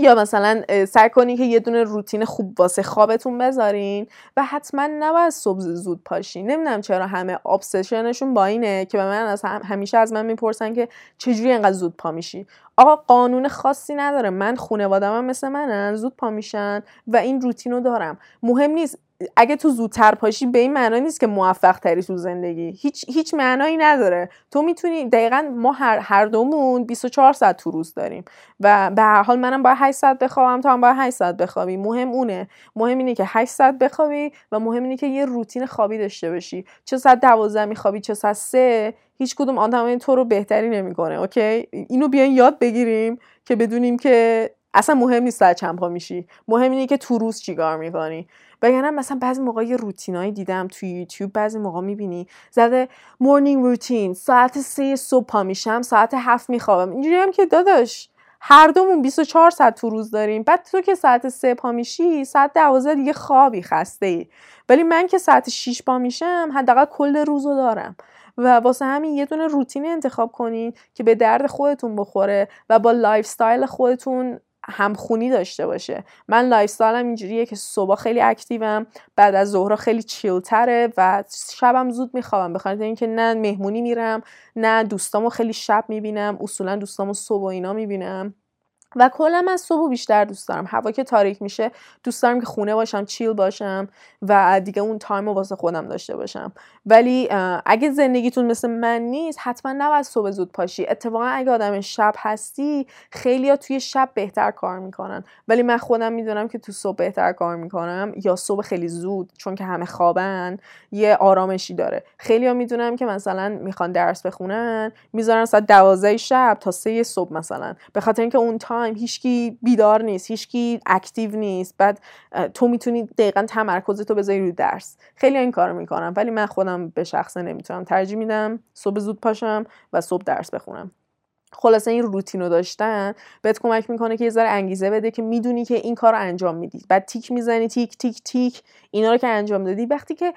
یا مثلا سعی کنین که یه دونه روتین خوب واسه خوابتون بذارین و حتما نباید صبح زود پاشین. نمی‌دونم چرا همه ابسشنشون با اینه که به من از همیشه از من می‌پرسن که چجوری انقدر زود پا میشی. آقا قانون خاصی نداره. من خونوادم مثل منن زود پا میشن و این روتین رو دارم. مهم نیست اگه تو زودتر پاشی به این معنا نیست که موفق تری تو زندگی. هیچ هیچ معنایی نداره. تو می‌تونی دقیقا ما هر, هر دومون 24 ساعت تو روز داریم و به هر حال منم باید 8 ساعت بخوابم تو هم باید 8 ساعت بخوابی. مهم اونه. مهم اینه که 8 ساعت بخوابی و مهم اینه که یه روتین خوابی داشته باشی. چه ساعت 12 میخوابی چه ساعت 3 هیچ کدوم آدم تو رو بهتری نمی‌کنه اوکی؟ اینو بیاین یاد بگیریم که بدونیم که اصلا مهم نیست ساعت چند پا میشی. مهم اینه که تو روز چیکار می‌کنی. وگرنه مثلا بعضی موقع یه روتینایی دیدم توی یوتیوب بعضی موقع می‌بینی زده morning routine ساعت سه صبح پا میشم ساعت هفت میخوابم. اینجوری هم که داداش هر دومون 24 ساعت تو روز داریم. بعد تو که ساعت سه پا میشی ساعت دوازده دیگه خوابی خسته ای ولی من که ساعت 6 پا میشم حداقل کل روز رو دارم. و واسه همین یه دونه روتین انتخاب کنین که به درد خودتون بخوره و با lifestyle خودتون همخونی داشته باشه. من lifestyle م اینجوریه که صبح خیلی active م بعد از ظهر خیلی چیلتره و شبم زود میخوابم بخاطر اینکه نه مهمونی میرم نه دوستامو خیلی شب می‌بینم اصولا دوستامو صبح و اینا می‌بینم. و کلا من صبح بیشتر دوست دارم. هوا که تاریک میشه دوست دارم که خونه باشم چیل باشم و دیگه اون تایم رو واسه خودم داشته باشم. ولی اگه زندگیتون مثل من نیست حتما نباید صبح زود پاشی. اتفاقا اگه آدم شب هستی خیلی ها توی شب بهتر کار می‌کنن. ولی من خودم می‌دونم که تو صبح بهتر کار می‌کنم یا صبح خیلی زود چون که همه خوابن یه آرامشی داره. خیلی ها می‌دونم که مثلا می‌خوان درس بخونن می‌ذارن ساعت دوازده شب تا سه صبح مثلا. به خاطر اینکه اون time هیچکی بیدار نیست هیچکی active نیست. بعد تو می‌تونی دقیقا تمرکزتو بذاری رو درس. خیلی این کارو می‌کنم ولی من خودم به شخصه نمی‌تونم ترجیح میدم. صبح زود پاشم و صبح درس بخونم. خلاصه این روتین رو داشتن بهت کمک می‌کنه که یه ذره انگیزه بده که می‌دونی که این کار رو انجام میدی. بعد تیک می‌زنی تیک تیک تیک. اینا رو که انجام دادی. وقتی که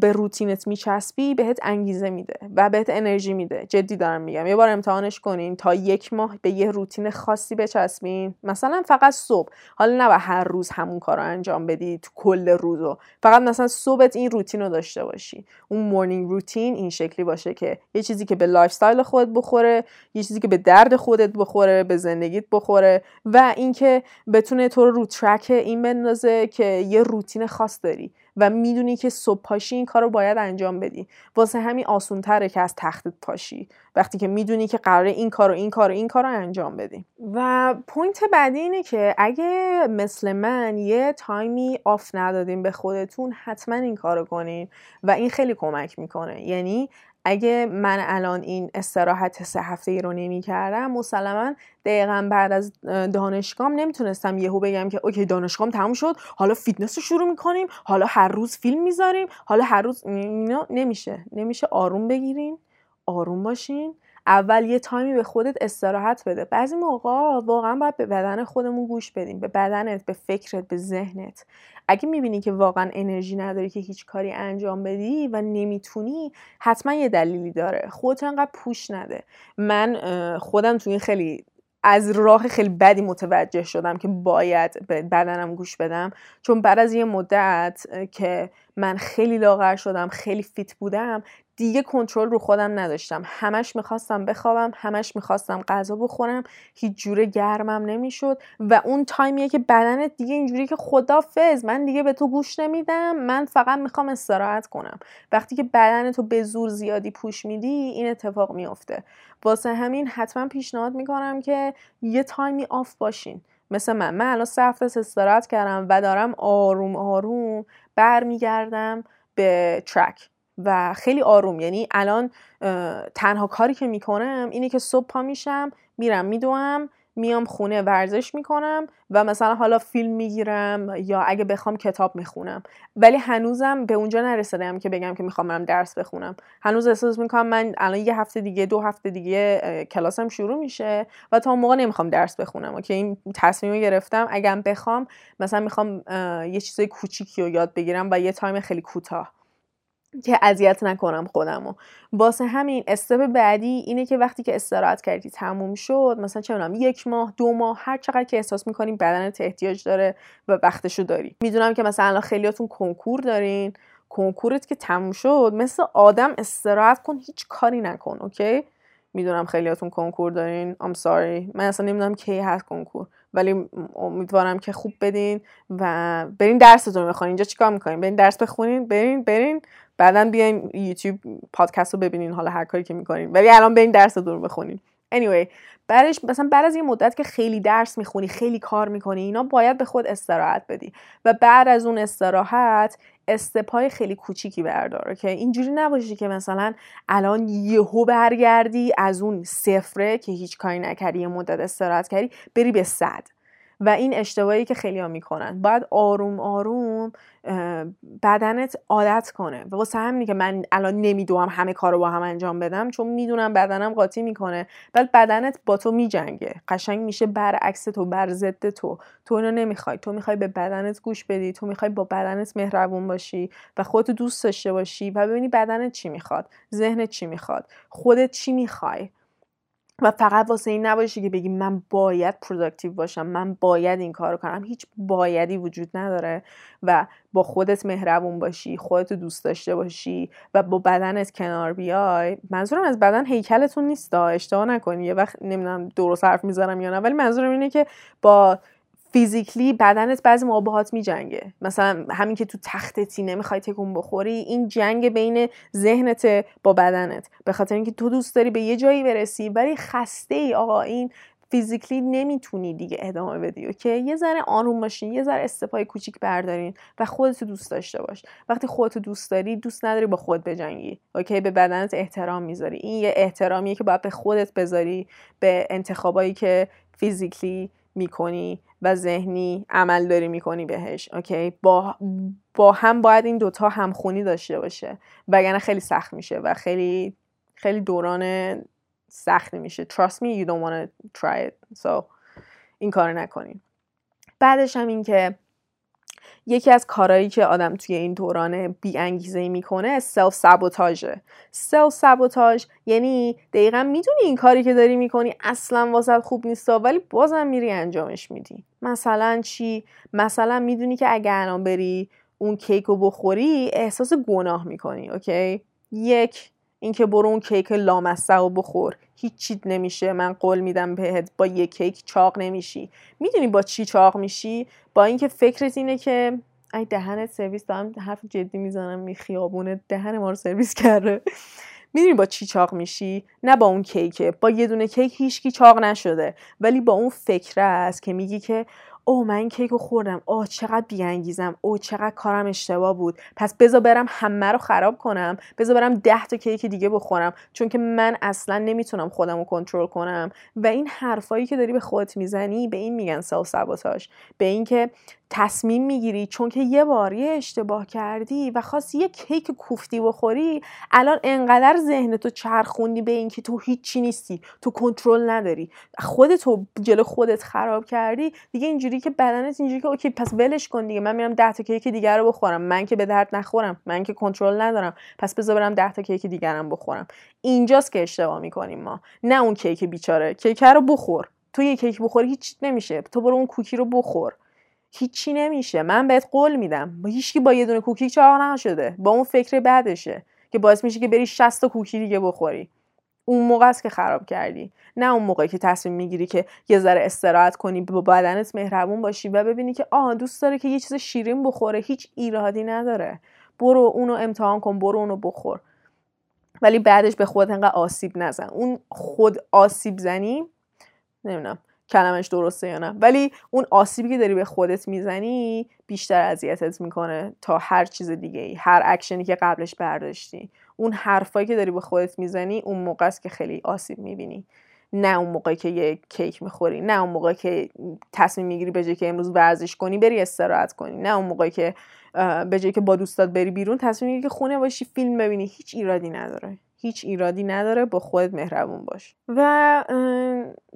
به روتینت میچسبی بهت انگیزه میده و بهت انرژی میده. جدی دارم میگم. یه بار امتحانش کنین تا یک ماه به یه روتین خاصی بچسبین. مثلا فقط صبح. حالا نه هر روز همون کار رو انجام بدی کل روزو. فقط مثلا صبحت این روتین رو داشته باشی. اون morning routine این شکلی باشه که یه چیزی که به lifestyle خودت بخوره یه چیزی که به درد خودت بخوره به زندگیت بخوره و اینکه بتونه تو رو رو track این بندازه که یه روتین خاص داری. و می‌دونی که صبح پاشی این کار رو باید انجام بدی. واسه همین آسون تره که از تختت پاشی. وقتی که می‌دونی که قراره این کار و این کار و این کار رو انجام بدی. و point بعدی اینه که اگه مثل من یه time ی off ندادیم به خودتون حتما این کار رو کنین. و این خیلی کمک می‌کنه. یعنی اگه من الان این استراحت سه هفته ای رو نمی کردم مسلما دقیقا بعد از دانشگاهم نمی‌تونستم یهو بگم که okay دانشگاهم تموم شد حالا فیتنس رو شروع می‌کنیم حالا هر روز فیلم می‌ذاریم حالا هر روز اینا نمیشه. نمیشه آروم بگیرین آروم باشین. اول یه time ی به خودت استراحت بده. بعضی موقع واقعا باید به بدن خودمون گوش بدیم. به بدنت به فکرت به ذهنت. اگه می‌بینی که واقعا انرژی نداری که هیچ کاری انجام بدی و نمی‌تونی حتما یه دلیلی داره. خودت انقدر push نده. من خودم تو این خیلی از راه خیلی بدی متوجه شدم که باید به بدنم گوش بدم. چون بعد از یه مدت که من خیلی لاغر شدم خیلی فیت بودم دیگه کنترل رو خودم نداشتم. همش می‌خواستم بخوابم همش می‌خواستم غذا بخورم. هیچ جوره گرمم نمی‌شد و اون تایمیه که بدنت دیگه اینجوری که خدافز من دیگه به تو گوش نمیدم. من فقط می‌خوام استراحت کنم. وقتی که بدن تو به زور زیادی push میدی این اتفاق میافته. واسه همین حتما پیشنهاد می‌کنم که یه تایمی off باشین. مثل من. من الان سه هفته استراحت کردم و دارم آروم آروم برمیگردم به track و خیلی آروم. یعنی الان تنها کاری که می‌کنم اینه که صبح پا میشم میرم میدوم میام خونه ورزش می‌کنم و مثلا حالا فیلم می‌گیرم یا اگه بخوام کتاب می‌خونم. ولی هنوزم به اونجا نرسیدم که بگم که می‌خوام برم درس بخونم. هنوز احساس می‌کنم من الان یه هفته دیگه دو هفته دیگه کلاسم شروع میشه و تا اون موقع نمی‌خوام درس بخونم. که این تصمیم گرفتم. اگه بخوام مثلا می‌خوام یه چیزای کوچیکی رو یاد بگیرم و یه تایم خیلی کوتاه. که اذیت نکنم خودمو. واسه همین استپ بعدی اینه که وقتی که استراحت کردی تموم شد مثلا چه می‌دونم یک ماه دو ماه هر چقدر که احساس می‌کنیم بدنت احتیاج داره و وقتشو داری. می‌دونم که مثلا خیلیاتون کنکور دارین کنکورت که تموم شد مثل آدم استراحت کن هیچ کاری نکن اوکی؟ می‌دونم خیلیاتون کنکور دارین I'm sorry. من اصلا نمی‌دونم کی هست کنکور ولی امیدوارم که خوب بدین و برین درستون بخونین اینجا چیکار می‌کنین؟ برین درس بخونین برین برین. بعدا بیاین یوتیوب پادکست رو ببینین حالا هر کاری که می‌کنین. ولی الان برین درس رو بخونین. Anyway بعدش مثلا بعد از این مدت که خیلی درس می‌خونی خیلی کار می‌کنی اینا باید به خود استراحت بدی. و بعد از اون استراحت استپای خیلی کوچیکی بردار که اینجوری نباشی که مثلا الان یهو برگردی از اون صفره که هیچ کاری نکردی یه مدت استراحت کردی بری به صد. و این اشتباهی که خیلی ها می‌کنن. باید آروم آروم بدنت عادت کنه. و واسه همینی که من الان نمی‌دونم همه کارو با هم انجام بدم چون می‌دونم بدنم قاطی می‌کنه. بعد بدنت با تو میجنگه. قشنگ میشه برعکس تو بر ضد تو. تو اینو نمی‌خوای. تو می‌خوای به بدنت گوش بدی. تو می‌خوای با بدنت مهربون باشی و خودت دوست داشته باشی و ببینی بدنت چی می‌خواد ذهنت چی می‌خواد خودت چی می‌خوای. و فقط واسه این نباشی که بگی من باید productive باشم من باید این کارو کنم. هیچ بایدی وجود نداره و با خودت مهربون باشی خودت دوست داشته باشی و با بدنت کنار بیای. منظورم از بدن هیکلتون نیست اشتباه نکنی. یه وقت نمی‌دونم درست حرف می‌زنم یا نه ولی منظورم اینه که با physically بدنت بعضی موقع باهات میجنگه. مثلا همین که تو تختتی نمی‌خوای تکون بخوری این جنگ بین ذهنت با بدنت. به خاطر اینکه تو دوست داری به یه جایی برسی ولی خسته ای آقا این physically نمی‌تونی دیگه ادامه بدی okay؟ یه ذره آروم باشین یه ذره step های کوچیک بردارین و خودت دوست داشته باش. وقتی خودت دوست داری دوست نداری با خود بجنگی okay؟ به بدنت احترام می‌ذاری. این یه احترامیه که باید به خودت بذاری به انتخابایی که physically می‌کنی و ذهنی عمل داری می‌کنی بهش okay؟ با با هم باید این دوتا همخونی داشته باشه وگرنه خیلی سخت میشه و خیلی خیلی دوران سختی میشه. Trust me you don't want to try it. So این کار نکنین. بعدش هم این که یکی از کارهایی که آدم توی این دوران بی انگیزه می‌کنه self sabotage ه self sabotage یعنی دقیقا می‌دونی این کاری که داری می‌کنی اصلا واست خوب نیست ولی بازم میری انجامش میدی. مثلا چی؟ مثلا می‌دونی که اگه الان بری اون کیک رو بخوری احساس گناه می‌کنی okay؟ یک اینکه برو اون کیک لامصب و بخور. هیچیت نمیشه. من قول میدم بهت با یه کیک چاق نمیشی. می‌دونی با چی چاق میشی؟ با اینکه فکرت اینه که ای دهنت سرویس دارم حرف جدی می‌زنم این خیابونه دهن ما رو سرویس کرده. می‌دونی با چی چاق میشی؟ نه با اون کیکه. با یه دونه کیک هیچکی چاق نشده. ولی با اون فکره است که میگی که او من کیک خوردم. او چقدر بیانگیزم. او چقدر کارم اشتباه بود. پس بذار برم همه رو خراب کنم. بذار برم ده تا کیک دیگه بخورم. چون که من اصلا نمی‌تونم خودم رو کنترل کنم. و این حرفایی که داری به خودت می‌زنی به این میگن self sabotage به اینکه تصمیم می‌گیری چون که یه بار یه اشتباه کردی و خواست یه کیک کوفتی بخوری الان انقدر ذهن تو چرخوندی به اینکه تو هیچی نیستی تو کنترل نداری. خودتو جلو خودت خراب کردی. دیگه اینجوری که بدنت اینجوری که اوکی پس ولش کن دیگه. من میرم 10 تا کیک دیگر رو بخورم. من که به درد نخورم. من که کنترل ندارم. پس بذار برم 10 تا کیک دیگرم بخورم. اینجاست که اشتباه می‌کنیم ما. نه اون کیک بیچاره. کیک رو بخور. تو یه کیک بخوری هیچ نمیشه. تو برو اون کوکی رو بخور. هیچی نمیشه. من بهت قول میدم. با هیچکی با یه دونه کوکی چاق نشده. با اون فکر بعدشه که باعث میشه که بری 60 تا کوکی دیگه بخوری. اون موقع است که خراب کردی. نه اون موقعی که تصمیم می‌گیری که یه ذره استراحت کنی با بدنت مهربون باشی و ببینی که آه دوست داره که یه چیز شیرین بخوره. هیچ ایرادی نداره. برو اونو امتحان کن برو اونو بخور. ولی بعدش به خود انقدر آسیب نزن. اون خود آسیب زنی نمی‌دونم. کلمش درسته یا نه. ولی اون آسیبی که داری به خودت می‌زنی بیشتر اذیتت می‌کنه تا هر چیز دیگه ای هر اکشنی که قبلش برداشتی. اون حرفایی که داری به خودت می‌زنی اون موقع است که خیلی آسیب می‌بینی. نه اون موقعی که یه کیک می‌خوری نه اون موقعی که تصمیم می‌گیری به جای که امروز ورزش کنی بری استراحت کنی. نه اون موقعی که به جای که با دوستات بری بیرون تصمیم می‌گیری که خونه باشی فیلم ببینی. هیچ ایرادی نداره. هیچ ایرادی نداره با خودت مهربون باش. و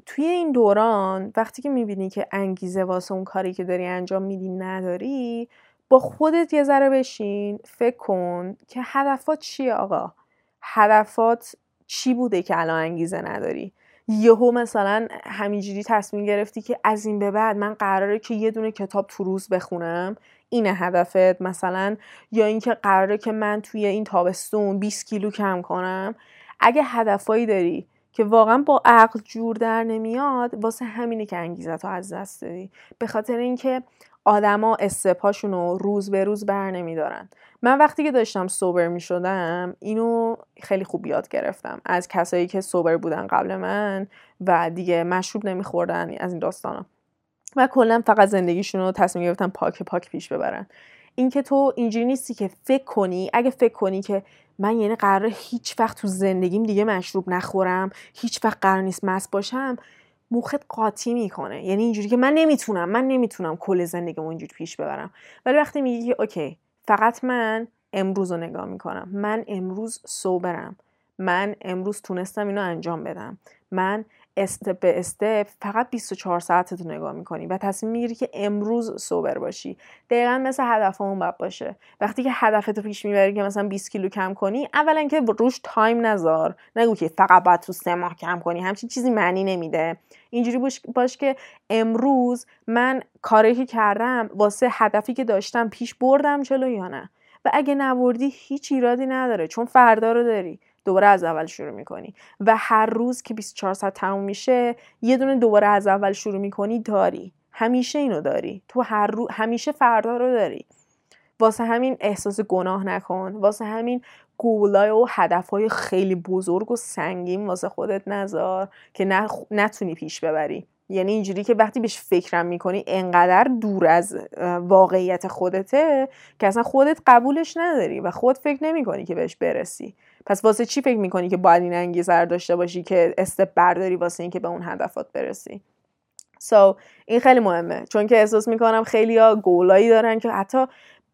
توی این دوران وقتی که می‌بینی که انگیزه واسه اون کاری که داری انجام میدی نداری با خودت یه ذره بشین فکر کن که هدفات چیه آقا؟ هدفات چی بوده که الان انگیزه نداری؟ یهو مثلا همینجوری تصمیم گرفتی که از این به بعد من قراره که یه دونه کتاب تو روز بخونم اینه هدفت مثلا یا اینکه قراره که من توی این تابستون 20 کیلو کم کنم. اگه هدفایی داری که واقعا با عقل جور در نمیاد واسه همینه که انگیزت رو از دست دادی. به خاطر اینکه آدما استپاشون رو روز به روز بر نمیدارن. من وقتی که داشتم سوبر می شدم اینو خیلی خوب یاد گرفتم. از کسایی که سوبر بودن قبل من و دیگه مشروب نمیخوردن از این داستانا. و کلا فقط زندگیشون رو تصمیم گرفتن پاک پاک پیش ببرن. اینکه تو اینجوری نیستی که فکر کنی اگه فکر کنی که من یعنی قرار هیچ وقت تو زندگیم دیگه مشروب نخورم هیچ وقت قرار نیست مست باشم موخت قاطی می‌کنه. یعنی اینجوری که من نمی‌تونم من نمی‌تونم کل زندگیمو اینجوری پیش ببرم. ولی وقتی میگی که اوکی فقط من امروز رو نگاه می‌کنم. من امروز صبرم من امروز تونستم اینو انجام بدم. من استپ به استپ فقط 24 ساعت رو نگاه می‌کنی و تصمیم می‌گیری که امروز سوبر باشی. دقیقا مثل هدف اون باید باشه. وقتی که هدفتو پیش می‌بری که مثلا 20 کیلو کم کنی اولا که روش تایم نذار. نگو که فقط باید تو سه ماه کم کنی. همچین چیزی معنی نمیده. اینجوری باش, باش که امروز من کاری که کردم واسه هدفی که داشتم پیش بردم جلو یا نه؟ و اگه نبردی هیچ ایرادی نداره. چون فردا رو داری. دوباره از اول شروع می‌کنی. و هر روز که 24 ساعت تموم میشه یه دونه دوباره از اول شروع می‌کنی داری. همیشه اینو داری. تو هر رو... همیشه فردا رو داری. واسه همین احساس گناه نکن. واسه همین گولای و هدفهای خیلی بزرگ و سنگین واسه خودت نذار که نتونی پیش ببری. یعنی اینجوری که وقتی بهش فکرم می‌کنی انقدر دور از واقعیت خودته که اصلا خودت قبولش نداری و خود فکر نمی‌کنی که بهش برسی. پس واسه چی فکر می‌کنی که باید این انگیزه داشته باشی که استپ برداری واسه اینکه به اون هدفات برسی؟ سو so, این خیلی مهمه. چون که احساس می‌کنم خیلی ها گولایی دارن که حتی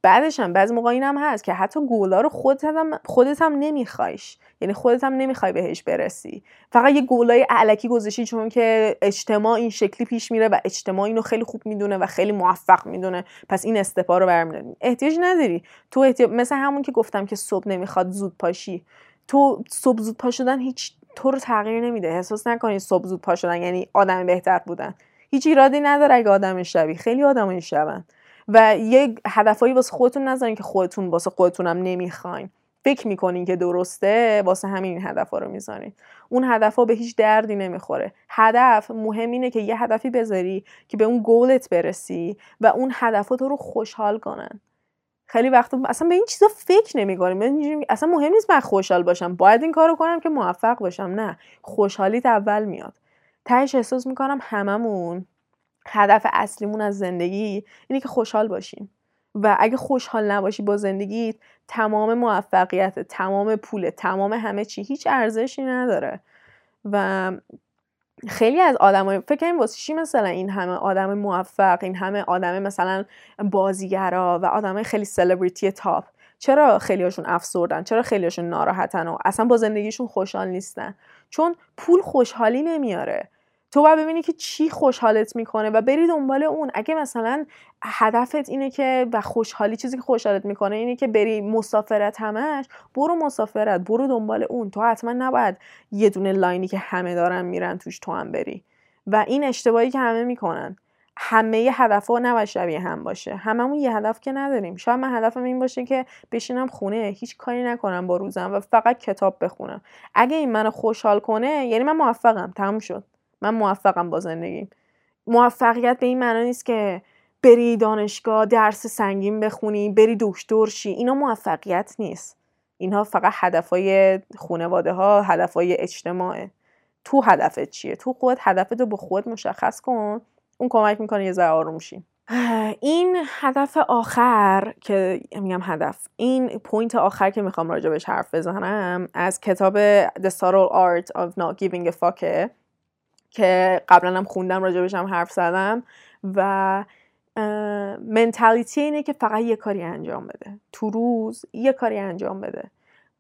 بعدش هم بعضی موقع اینم هست که حتی گولا رو خودت هم, خودت هم نمیخوایش. یعنی خودت هم نمی‌خوای بهش برسی. فقط یه گولای علکی گذاشتی چون که اجتماع این شکلی پیش میره و اجتماع اینو خیلی خوب می‌دونه و خیلی موفق می‌دونه. پس این استپا رو برمیداری. احتیاج نداری. تو احتیاج... مثل همون که گفتم که صبح نمی‌خواد زود پاشی. تو صبح زود پا شدن هیچ تو رو تغییر نمیده. احساس نکنی صبح زود پا شدن. یعنی آدم بهتر بودن. هیچ ایرادی نداره اگه آدم شبی. خیلی آدم شبن. و یه هدفهایی واسه خودتون نذارین که خودتون واسه خودتونم نمی‌خواین. فکر می‌کنین که درسته واسه همین هدف رو می‌زنین اون هدف ها به هیچ دردی نمی‌خوره. هدف مهم اینه که یه هدفی بذاری که به اون گولت برسی و اون هدفات رو خوشحال کنن. خیلی وقت اصلا به این چیزا فکر نمی‌کنیم. اصلا مهم نیست من خوشحال باشم. باید این کارو کنم که موفق باشم. نه. خوشحالیت اول میاد. تهش احساس می‌کنم هممون هدف اصلیمون از زندگی اینه که خوشحال باشیم. و اگه خوشحال نباشی با زندگیت تمام موفقیت تمام پول تمام همه چی هیچ ارزشی نداره. و خیلی از آدمای فکر کنیم واسه چی مثلا این همه آدم موفق این همه آدم مثلا بازیگرا و آدم خیلی سلبریتی تاپ چرا خیلیاشون افسردن؟ چرا خیلیاشون ناراحتن؟ و اصلا با زندگیشون خوشحال نیستن؟ چون پول خوشحالی نمیاره. تو باید ببینی که چی خوشحالت می‌کنه و بری دنبال اون. اگه مثلا هدفت اینه که و خوشحالی چیزی که خوشحالت می‌کنه اینه که بری مسافرت همش برو مسافرت برو دنبال اون. تو حتما نباید یه دونه لاینی که همه دارن میرن توش تو هم بری. و این اشتباهی که همه می‌کنن. همه هدف ها نباید شبیه هم باشه. هممون یه هدف که نداریم. شاید من هدفم این باشه که بشینم خونه. هیچ کاری نکنم با روزم و فقط کتاب بخونم. اگه این منو خوشحال کنه یعنی من موفقم. تموم شد. من موفقم با زندگیم. موفقیت به این معنا نیست که بری دانشگاه درس سنگین بخونی بری دکتر شی. اینا موفقیت نیست. اینها فقط هدفای خانواده ها هدفای اجتماعه تو هدفت چیه؟ تو خود هدفت رو به خود مشخص کن. اون کمک می‌کنه یه ذره آروم شی. این هدف آخر که میگم هدف این point آخر که می‌خوام راجع حرف بزنم از کتاب The Subtle Art of Not Giving a Fuck که قبلا هم خوندم راجبش هم حرف زدم و mentality اینه که فقط یه کاری انجام بده. تو روز یه کاری انجام بده.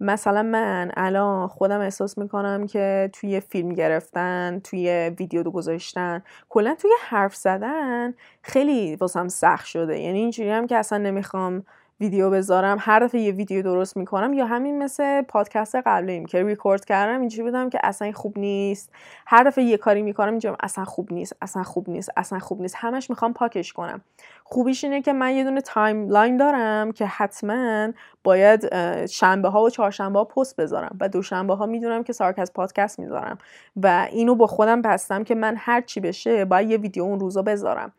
مثلا من الان خودم احساس می‌کنم که توی فیلم گرفتن توی ویدیو گذاشتن کلا توی حرف زدن خیلی واسم سخت شده. یعنی اینجوری هم که اصلا نمی‌خوام ویدیو بذارم هر دفعه یه ویدیو درست می‌کنم یا همین مثل پادکست قبلیم که ریکورد کردم اینجوری بودم که اصلا خوب نیست. هر دفعه یه کاری می‌کنم اینجوری اصلا خوب نیست اصلا خوب نیست اصلا خوب نیست. همش می‌خوام پاکش کنم. خوبیش اینه که من یه دونه timeline دارم که حتما باید شنبه ها و چهارشنبه ها پست بذارم و دوشنبه ها می‌دونم که سارکس پادکست می‌ذارم و اینو با خودم بستم که من هر چی بشه باید یه ویدیو اون روزا بذارم.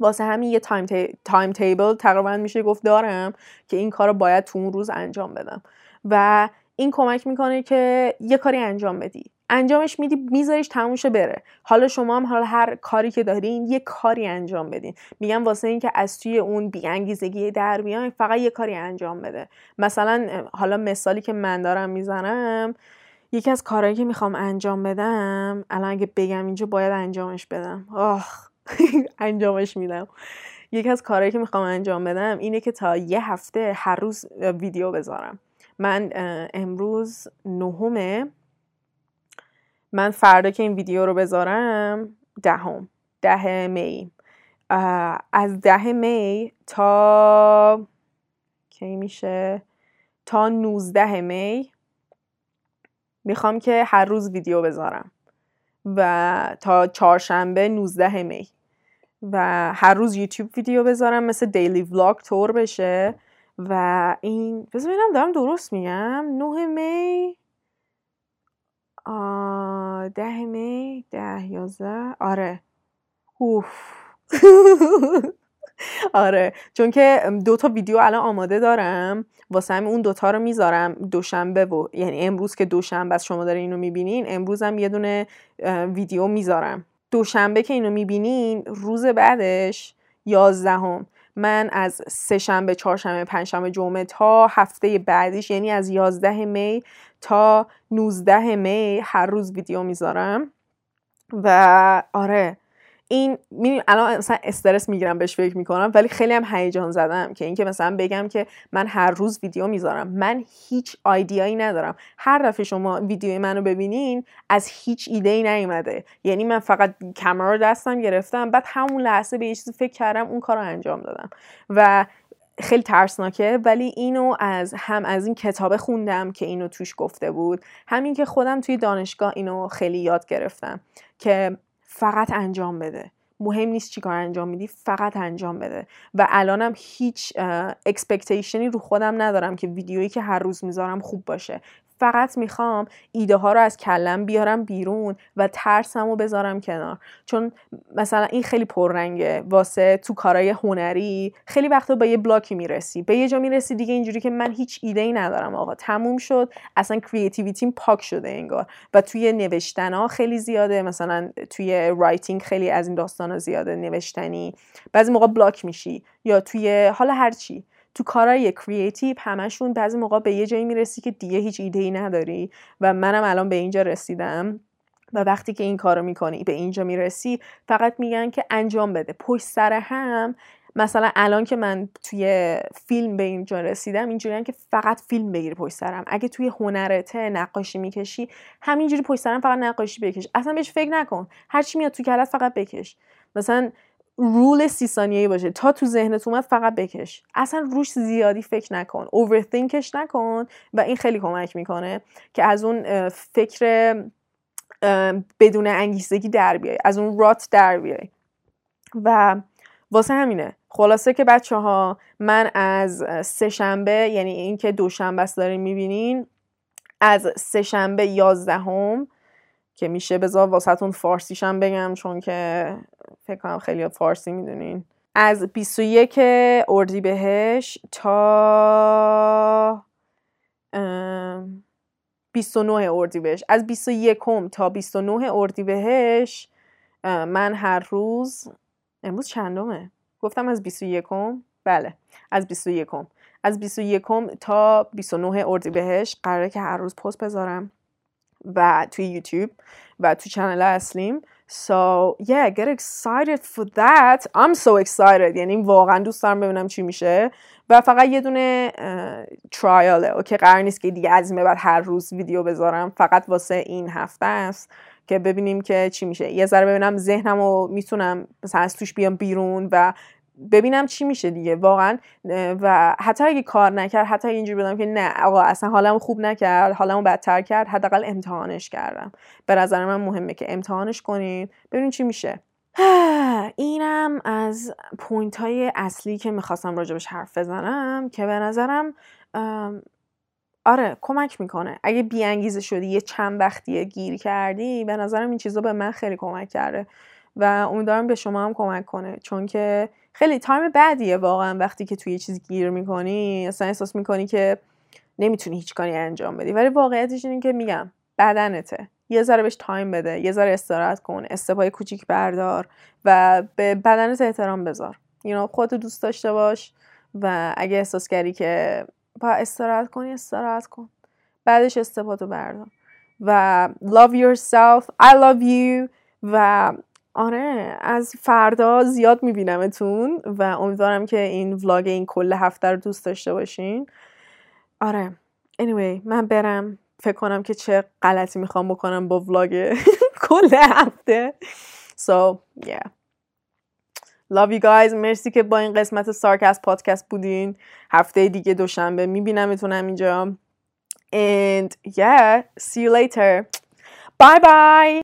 واسه همین یه time, time table تقریبا میشه گفت دارم که این کار باید تو اون روز انجام بدم. و این کمک می‌کنه که یه کاری انجام بدی. انجامش میدی میذاریش تموم شه بره. حالا شما هم حالا هر کاری که دارین یه کاری انجام بدین. میگم واسه اینکه از توی اون بیانگیزگی در بیان فقط یه کاری انجام بده. مثلا حالا مثالی که من دارم می‌زنم یکی از کارهایی که می‌خوام انجام بدم الان اگه بگم اینجا باید انجامش بدم. آخ. *laughs* انجامش میدم. یکی از کارهایی که می‌خوام انجام بدم اینه که تا یه هفته هر روز ویدیو بذارم. من امروز نهمه من فردا که این ویدیو رو بذارم دهم ده, ده می از ده می تا کی میشه؟ تا 19 می می‌خوام که هر روز ویدیو بذارم. و تا چهارشنبه 19 می. و هر روز یوتیوب ویدیو بذارم مثل دیلی ولاگ تور بشه و این بذار ببینم دارم درست میگم؟ 9 می ده می ده یازده آره. اوف. *laughs* آره. چون که دو تا ویدیو الان آماده دارم واسه همین اون دوتا رو می‌ذارم دوشنبه و یعنی امروز که دوشنبه از شما داره اینو می‌بینین امروز هم یه دونه ویدیو می‌ذارم. دوشنبه که اینو می‌بینین روز بعدش یازدهم. من از سه شنبه چهارشنبه پنجشنبه جمعه تا هفته بعدیش یعنی از 11 می تا 19 می هر روز ویدیو می‌ذارم. و آره این الان مثلا استرس می‌گیرم بهش فکر می‌کنم ولی خیلی هم هیجان زدم که اینکه مثلا بگم که من هر روز ویدیو می‌ذارم. من هیچ آیدیایی ندارم. هر دفعه شما ویدیو منو ببینین از هیچ ایده ای نیومده. یعنی من فقط کامرا رو دستم گرفتم بعد همون لحظه به یه چیزی فکر کردم اون کار رو انجام دادم. و خیلی ترسناکه ولی اینو از هم از این کتاب خوندم که اینو توش گفته بود. همین که خودم توی دانشگاه اینو خیلی یاد گرفتم. که فقط انجام بده. مهم نیست چی کار انجام میدی فقط انجام بده. و الانم هیچ expectation ی رو خودم ندارم که ویدیویی که هر روز می‌ذارم خوب باشه. فقط می‌خوام ایده ها رو از کلم بیارم بیرون و ترسم رو بذارم کنار. چون مثلا این خیلی پررنگه. واسه تو کارهای هنری خیلی وقتا با یه block ی می‌رسی. به یه جا می‌رسی دیگه اینجوری که من هیچ ایده ای ندارم آقا. تموم شد. اصلا creativity م پاک شده انگار. و توی نوشتن ها خیلی زیاده. مثلا توی writing خیلی از این داستان ها زیاده. نوشتنی. بعضی موقع block میشی. یا توی حالا هرچی تو کارهای creative همشون بعضی موقع به یه جایی می‌رسی که دیگه هیچ ایده ای نداری و منم الان به اینجا رسیدم و وقتی که این کارو می‌کنی به اینجا می‌رسی فقط میگن که انجام بده. پشت سر هم مثلا الان که من توی فیلم به اینجا رسیدم اینجوریه که فقط فیلم بگیر پشت سر هم. اگه توی هنرته نقاشی می‌کشی همینجوری پشت سرم فقط نقاشی بکش. اصلا بهش فکر نکن. هرچی میاد تو کلت فقط بکش. مثلا رول سی ثانیه‌ای باشه. تا تو ذهنت اومد فقط بکش. اصلا روش زیادی فکر نکن. اوورثینکش نکن و این خیلی کمک می‌کنه که از اون فکر بدون انگیزگی در بیای. از اون رات در بیای. و واسه همینه. خلاصه که بچه ها من از سه شنبه یعنی اینکه دوشنبه است دارین می‌بینین از سه شنبه یازدهم که میشه. بذار واسهتون فارسیشم بگم چون که فکر کنم خیلی فارسی می‌دونین. از 21 اردیبهشت تا 29 اردیبهشت از 21 تا 29 اردیبهشت من هر روز امروز چندمه؟ گفتم از 21 بله از 21 از 21 تا 29 اردیبهشت قراره که هر روز پست بذارم. و توی یوتیوب و تو چنل اصلیم So yeah, get excited for that. I'm so excited. یعنی واقعا دوست دارم ببینم چی میشه و فقط یه دونه ترایاله اوکی قرار نیست که دیگه از بعد هر روز ویدیو بذارم فقط واسه این هفته است که ببینیم که چی میشه یه ذره ببینم ذهنم رو می‌تونم مثلا از توش بیام بیرون و ببینم چی میشه دیگه. واقعا و حتی اگه کار نکرد حتی اینجوری بدم که نه آقا اصلا حالمو خوب نکرد حالمو بدتر کرد حداقل امتحانش کردم. به نظر من مهمه که امتحانش کنین. ببینیم چی میشه. *sighs* اینم از پوینت های اصلی که می‌خواستم راجبش حرف بزنم که به نظرم آره کمک می‌کنه. اگه بیانگیزه شدی یه چند وقتیه گیر کردی به نظرم این چیزا به من خیلی کمک کرده و امیدوارم به شما هم کمک کنه. چون که خیلی time بدیه واقعا وقتی که توی یه چیزی گیر می‌کنی اصلا احساس می‌کنی که نمی‌تونی هیچ کاری انجام بدی. ولی واقعیتش اینه که میگم بدنته. یه ذره بهش time بده یه ذره استراحت کن step ای کوچیک بردار و به بدنت احترام بذار. You know, خودتو دوست داشته باش و اگه احساس کردی که باید استراحت کنی استراحت کن. بعدش step اتو بردار. و love yourself. I love you. و آره از فردا زیاد میبینمتون و امیدوارم که این ولاگ این کل هفته رو دوست داشته باشین. آره anyway من برم. فکر کنم که چه غلطی می‌خوام بکنم با ولاگ *laughs* کل هفته. So yeah. Love you guys. مرسی که با این قسمت سارکست پادکست بودین. هفته دیگه دوشنبه میبینمتونم اینجا and yeah see you later. Bye bye!